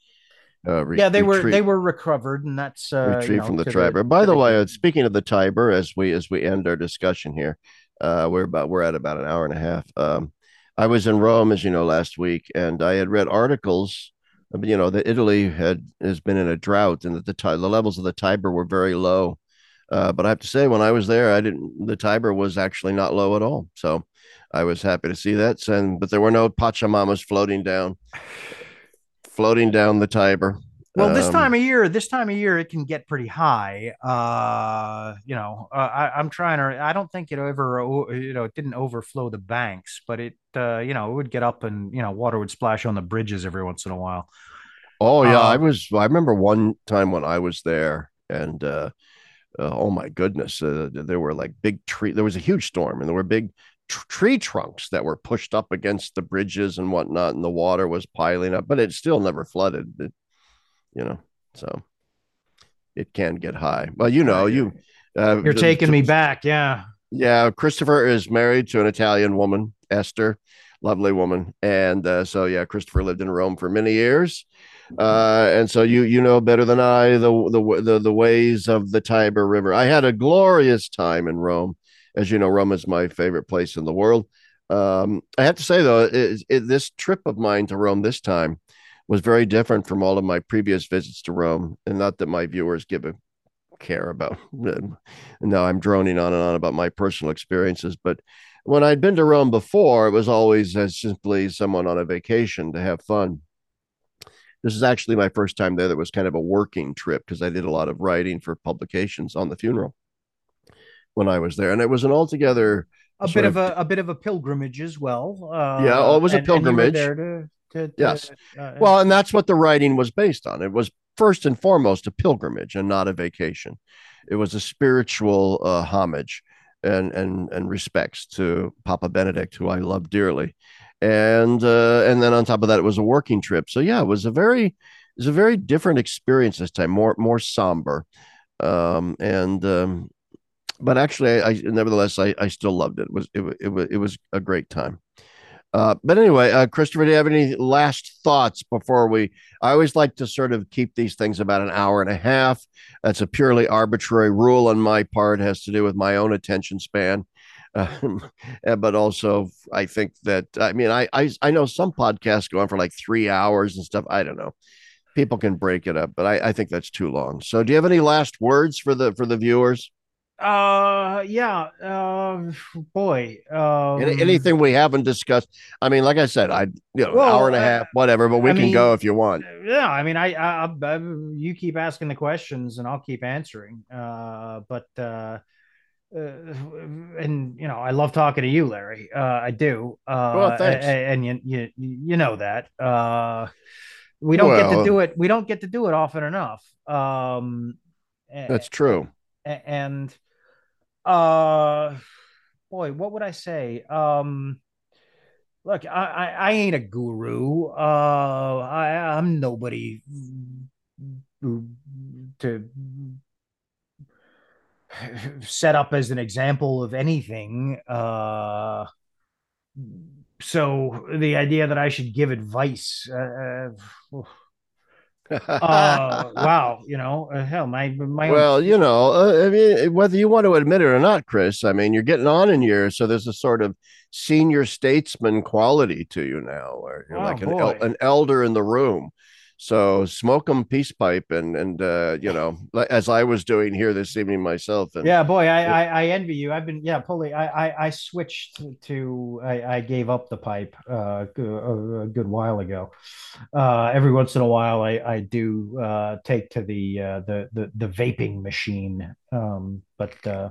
uh, re- yeah, they retreat, were they were recovered, and that's uh, retrieved you know, from the Tiber. By the way, uh, speaking of the Tiber, as we as we end our discussion here, uh, we're about we're at about an hour and a half. Um, I was in Rome, as you know, last week, and I had read articles. You know that Italy had has been in a drought, and that the the levels of the Tiber were very low. Uh, but I have to say, when I was there, I didn't. The Tiber was actually not low at all. So I was happy to see that. And but there were no Pachamamas floating down floating down the Tiber. Well, this um, time of year, this time of year, it can get pretty high. Uh, you know, uh, I, am trying to. I don't think it ever, you know, it didn't overflow the banks, but it, uh, you know, it would get up and you know, water would splash on the bridges every once in a while. Oh yeah, I Um, was. I remember one time when I was there, and uh, uh, oh my goodness, uh, there were like big tree. There was a huge storm, and there were big tree trunks that were pushed up against the bridges and whatnot, and the water was piling up. But it still never flooded. It, you know, so it can get high. Well, you know, you. Uh, You're taking me back. Yeah. Yeah, Christopher is married to an Italian woman, Esther, lovely woman, and uh, so yeah, Christopher lived in Rome for many years, uh, and so you you know better than I the, the the the ways of the Tiber River. I had a glorious time in Rome, as you know, Rome is my favorite place in the world. Um, I have to say though, it, it, this trip of mine to Rome this time was very different from all of my previous visits to Rome, and not that my viewers give a care about. Now I'm droning on and on about my personal experiences, but when I'd been to Rome before, it was always as simply someone on a vacation to have fun. This is actually my first time there that was kind of a working trip because I did a lot of writing for publications on the funeral when I was there. And it was an altogether a bit of, of, a, a bit of a pilgrimage as well. Uh, yeah, oh, it was a pilgrimage. to, to, to, yes. Uh, well, and that's what the writing was based on. It was first and foremost a pilgrimage and not a vacation. It was a spiritual uh, homage and and and respects to Papa Benedict, who I love dearly, and uh, and then on top of that, it was a working trip. So yeah, it was a very it was a very different experience this time, more more somber, um, and um, but actually, I, I nevertheless I, I still loved it. It was it, it was it was a great time. Uh, but anyway, uh, Christopher, do you have any last thoughts before we? I always like to sort of keep these things about an hour and a half. That's a purely arbitrary rule on my part. It has to do with my own attention span. Um, but also, I think that I mean, I, I I know some podcasts go on for like three hours and stuff. I don't know. People can break it up, but I, I think that's too long. So, do you have any last words for the for the viewers? Uh, yeah. Uh, boy. Um, anything we haven't discussed. I mean, like I said, I you know, well, hour and a half, whatever. But we I can mean, go if you want. Yeah, I mean, I, I, I, you keep asking the questions, and I'll keep answering. Uh, but uh, uh, and you know, I love talking to you, Larry. Uh, I do. Uh, well, thanks. And, and you, you, you know that. Uh, we don't well, get to do it. We don't get to do it often enough. Um, that's true. And uh, boy, what would I say? Um, look, I, I, I ain't a guru. Uh, I, I'm nobody to set up as an example of anything. Uh, so the idea that I should give advice, uh, uh wow, you know, uh, hell, my my. Well, own... you know, uh, I mean, whether you want to admit it or not, Chris, I mean, you're getting on in years, so there's a sort of senior statesman quality to you now, where you're oh, like an, el- an elder in the room. So smoke them peace pipe and and uh, you know as I was doing here this evening myself. And, yeah, boy, I, I, I envy you. I've been yeah, Pulley. I I, I switched to I, I gave up the pipe uh, a, a good while ago. Uh, every once in a while, I I do uh, take to the uh, the the the vaping machine, um, but uh,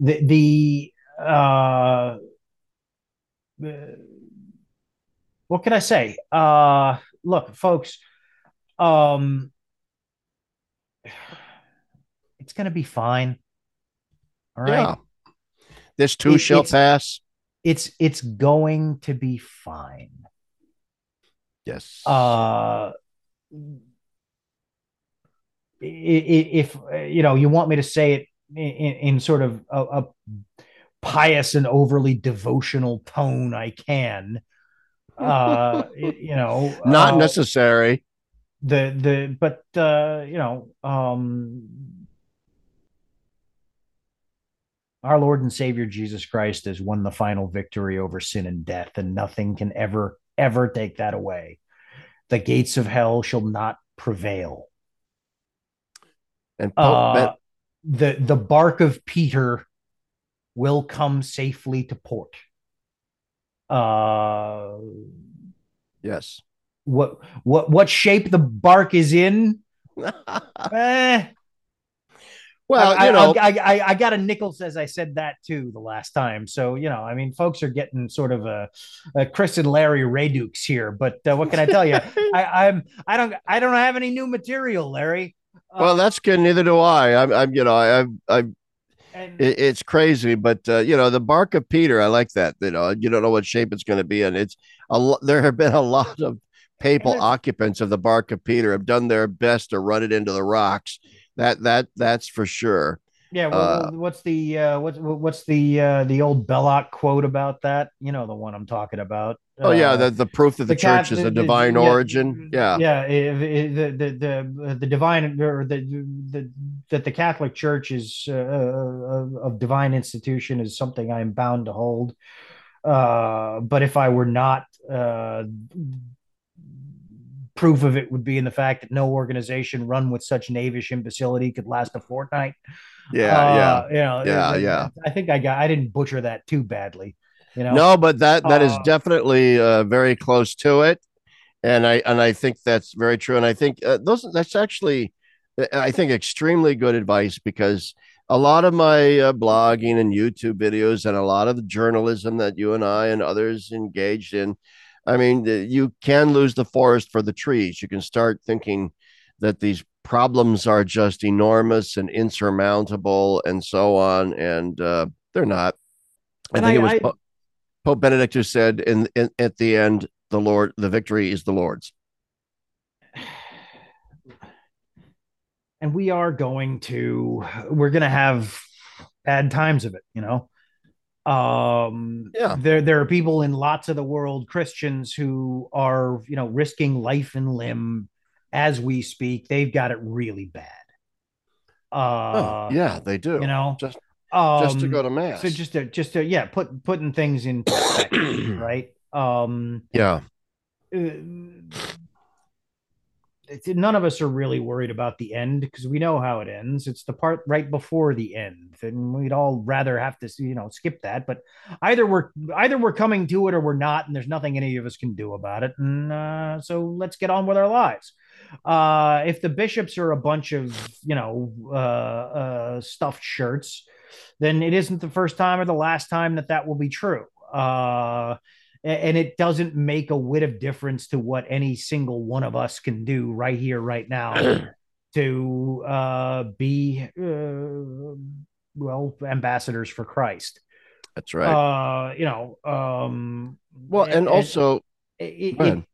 the the uh, what can I say? Uh, look, folks, um, it's going to be fine. All right. Yeah. This too it, shall it's, pass. It's it's going to be fine. Yes. Uh if you know you want me to say it in, in sort of a, a pious and overly devotional tone, I can uh you know not uh, necessary. the the but uh you know um our lord and savior jesus christ has won the final victory over sin and death and nothing can ever ever take that away. The gates of hell shall not prevail. And uh, the the bark of peter will come safely to port uh, yes. What what what shape the bark is in? eh. Well, I, you know, I, I, I, got a nickel says I said that too the last time. So you know, I mean, folks are getting sort of a, a Chris and Larry Raydukes here. But uh, what can I tell you? I, I'm I don't I don't have any new material, Larry. well, uh, that's good. Neither do I. I'm, I'm you know, I, I and, it, it's crazy, but uh, you know, the bark of Peter, I like that. You know, you don't know what shape it's going to be, and it's a there have been a lot of papal occupants of the bark of Peter have done their best to run it into the rocks that that that's for sure. Yeah, well, uh, what's the uh, what's what's the uh, the old Belloc quote about that? You know the one I'm talking about. Oh yeah, uh, the, the proof that the, the church cat, is a divine the, origin. Yeah, yeah, the the the the divine or the the that the Catholic Church is uh, of divine institution is something I'm bound to hold. Uh, but if I were not uh, proof of it would be in the fact that no organization run with such knavish imbecility could last a fortnight. Yeah, uh, yeah, you know, yeah, yeah. I think I got I didn't butcher that too badly. You know, no, but that that uh, is definitely uh, very close to it, and I and I think that's very true. And I think uh, those that's actually I think extremely good advice because a lot of my uh, blogging and YouTube videos and a lot of the journalism that you and I and others engaged in I mean, you can lose the forest for the trees. You can start thinking that these problems are just enormous and insurmountable and so on, and uh, they're not. I and think I, it was I, Pope, Pope Benedict who said, in, in at the end, the Lord, the victory is the Lord's. And we are going to, we're going to have bad times of it, you know um yeah there there are people in lots of the world christians who are you know risking life and limb as we speak they've got it really bad oh, uh oh, yeah they do you know just um, just to go to mass so just to just to yeah put putting things in right um yeah uh, none of us are really worried about the end because we know how it ends. It's the part right before the end, and we'd all rather have to, you know, skip that. But either we're either we're coming to it or we're not, and there's nothing any of us can do about it. And uh, so let's get on with our lives. Uh, if the bishops are a bunch of, you know, uh, uh stuffed shirts, then it isn't the first time or the last time that that will be true. Uh, and it doesn't make a whit of difference to what any single one of us can do right here right now to uh, be uh, well ambassadors for christ. That's right. Uh, you know um, well and, and also it, it,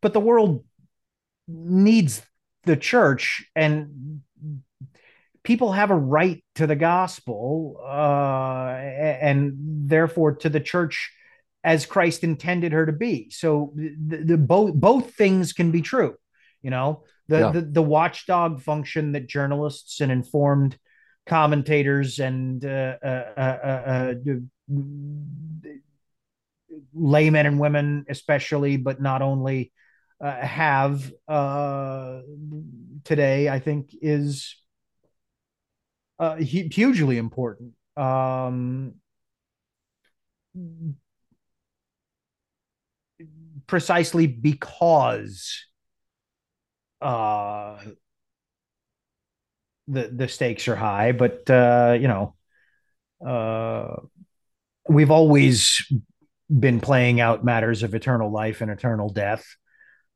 but the world needs the church and people have a right to the gospel uh, and therefore to the church as Christ intended her to be. So the, the both both things can be true. You know, the, yeah. the the watchdog function that journalists and informed commentators and uh, uh, uh, uh laymen and women, especially, but not only, uh, have uh, today, I think, is uh, hugely important. Um, precisely because uh, the the stakes are high, but uh, you know, uh, we've always been playing out matters of eternal life and eternal death.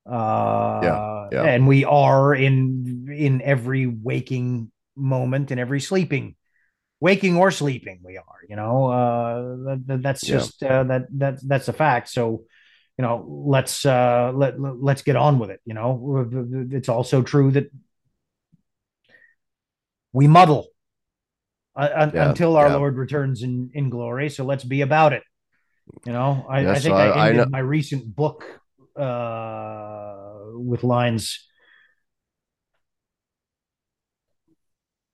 Uh, yeah, yeah. and we are in in every waking moment and every sleeping waking or sleeping we are you know uh that, that's just yeah. uh, that that that's a fact so you know let's uh let let's get on with it you know it's also true that we muddle uh, yeah, until our yeah. lord returns in in glory so let's be about it you know i, yes, I think i, I ended I my recent book uh with lines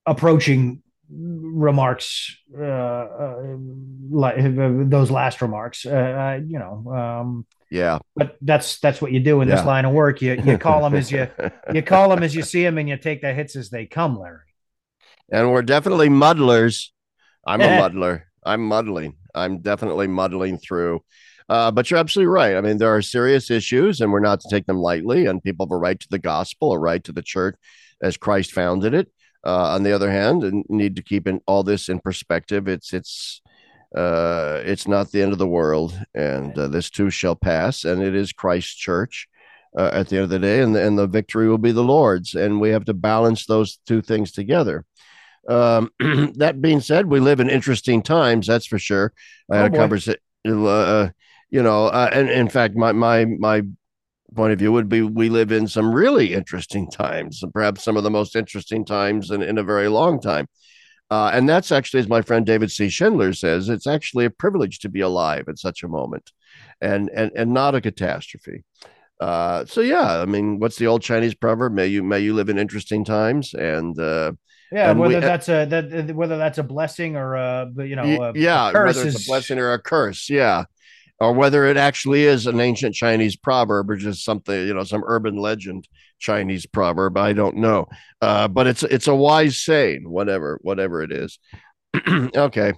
approaching remarks uh, uh, like those last remarks uh, uh, you know um, yeah. but that's that's what you do in yeah. this line of work. You you call them as you you call them as you see them and you take the hits as they come larry. And we're definitely muddlers. I'm a muddler. I'm muddling i'm definitely muddling through uh, but you're absolutely right. I mean, there are serious issues, and we're not to take them lightly. And people have a right to the gospel, a right to the church, as Christ founded it. Uh, on the other hand, and need to keep in all this in perspective. It's it's uh, it's not the end of the world, and uh, this too shall pass. And it is Christ's church uh, at the end of the day, and and the victory will be the Lord's. And we have to balance those two things together. Um, that being said, we live in interesting times. That's for sure. I had oh, a conversation. Uh, you know, uh, and in fact, my my my point of view would be we live in some really interesting times, perhaps some of the most interesting times in, in a very long time. Uh, and that's actually, as my friend David C. Schindler says, it's actually a privilege to be alive at such a moment and and and not a catastrophe. Uh, so yeah, I mean, what's the old Chinese proverb? May you may you live in interesting times, and uh, yeah, and whether we, that's a that whether that's a blessing or a you know a, yeah, a whether it's a blessing or a curse, yeah or whether it actually is an ancient Chinese proverb or just something, you know, some urban legend Chinese proverb. I don't know, uh, but it's it's a wise saying, whatever whatever it is. okay,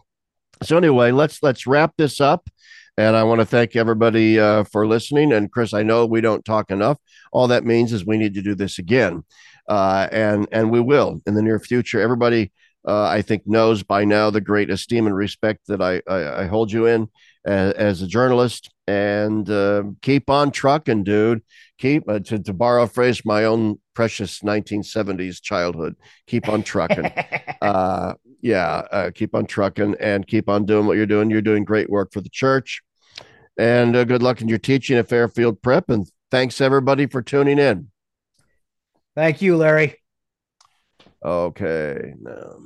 so anyway, let's let's wrap this up. And I want to thank everybody uh, for listening. And Chris, I know we don't talk enough. All that means is we need to do this again, uh, and and we will in the near future. Everybody, uh, I think, knows by now the great esteem and respect that I, I, I hold you in as, as a journalist and uh, keep on trucking, dude. Keep uh, to, to borrow a phrase, my own precious 1970s childhood. Keep on trucking. uh, yeah, uh, keep on trucking and keep on doing what you're doing. You're doing great work for the church. And uh, good luck in your teaching at Fairfield Prep. And thanks everybody for tuning in. Thank you, Larry. Okay. Now.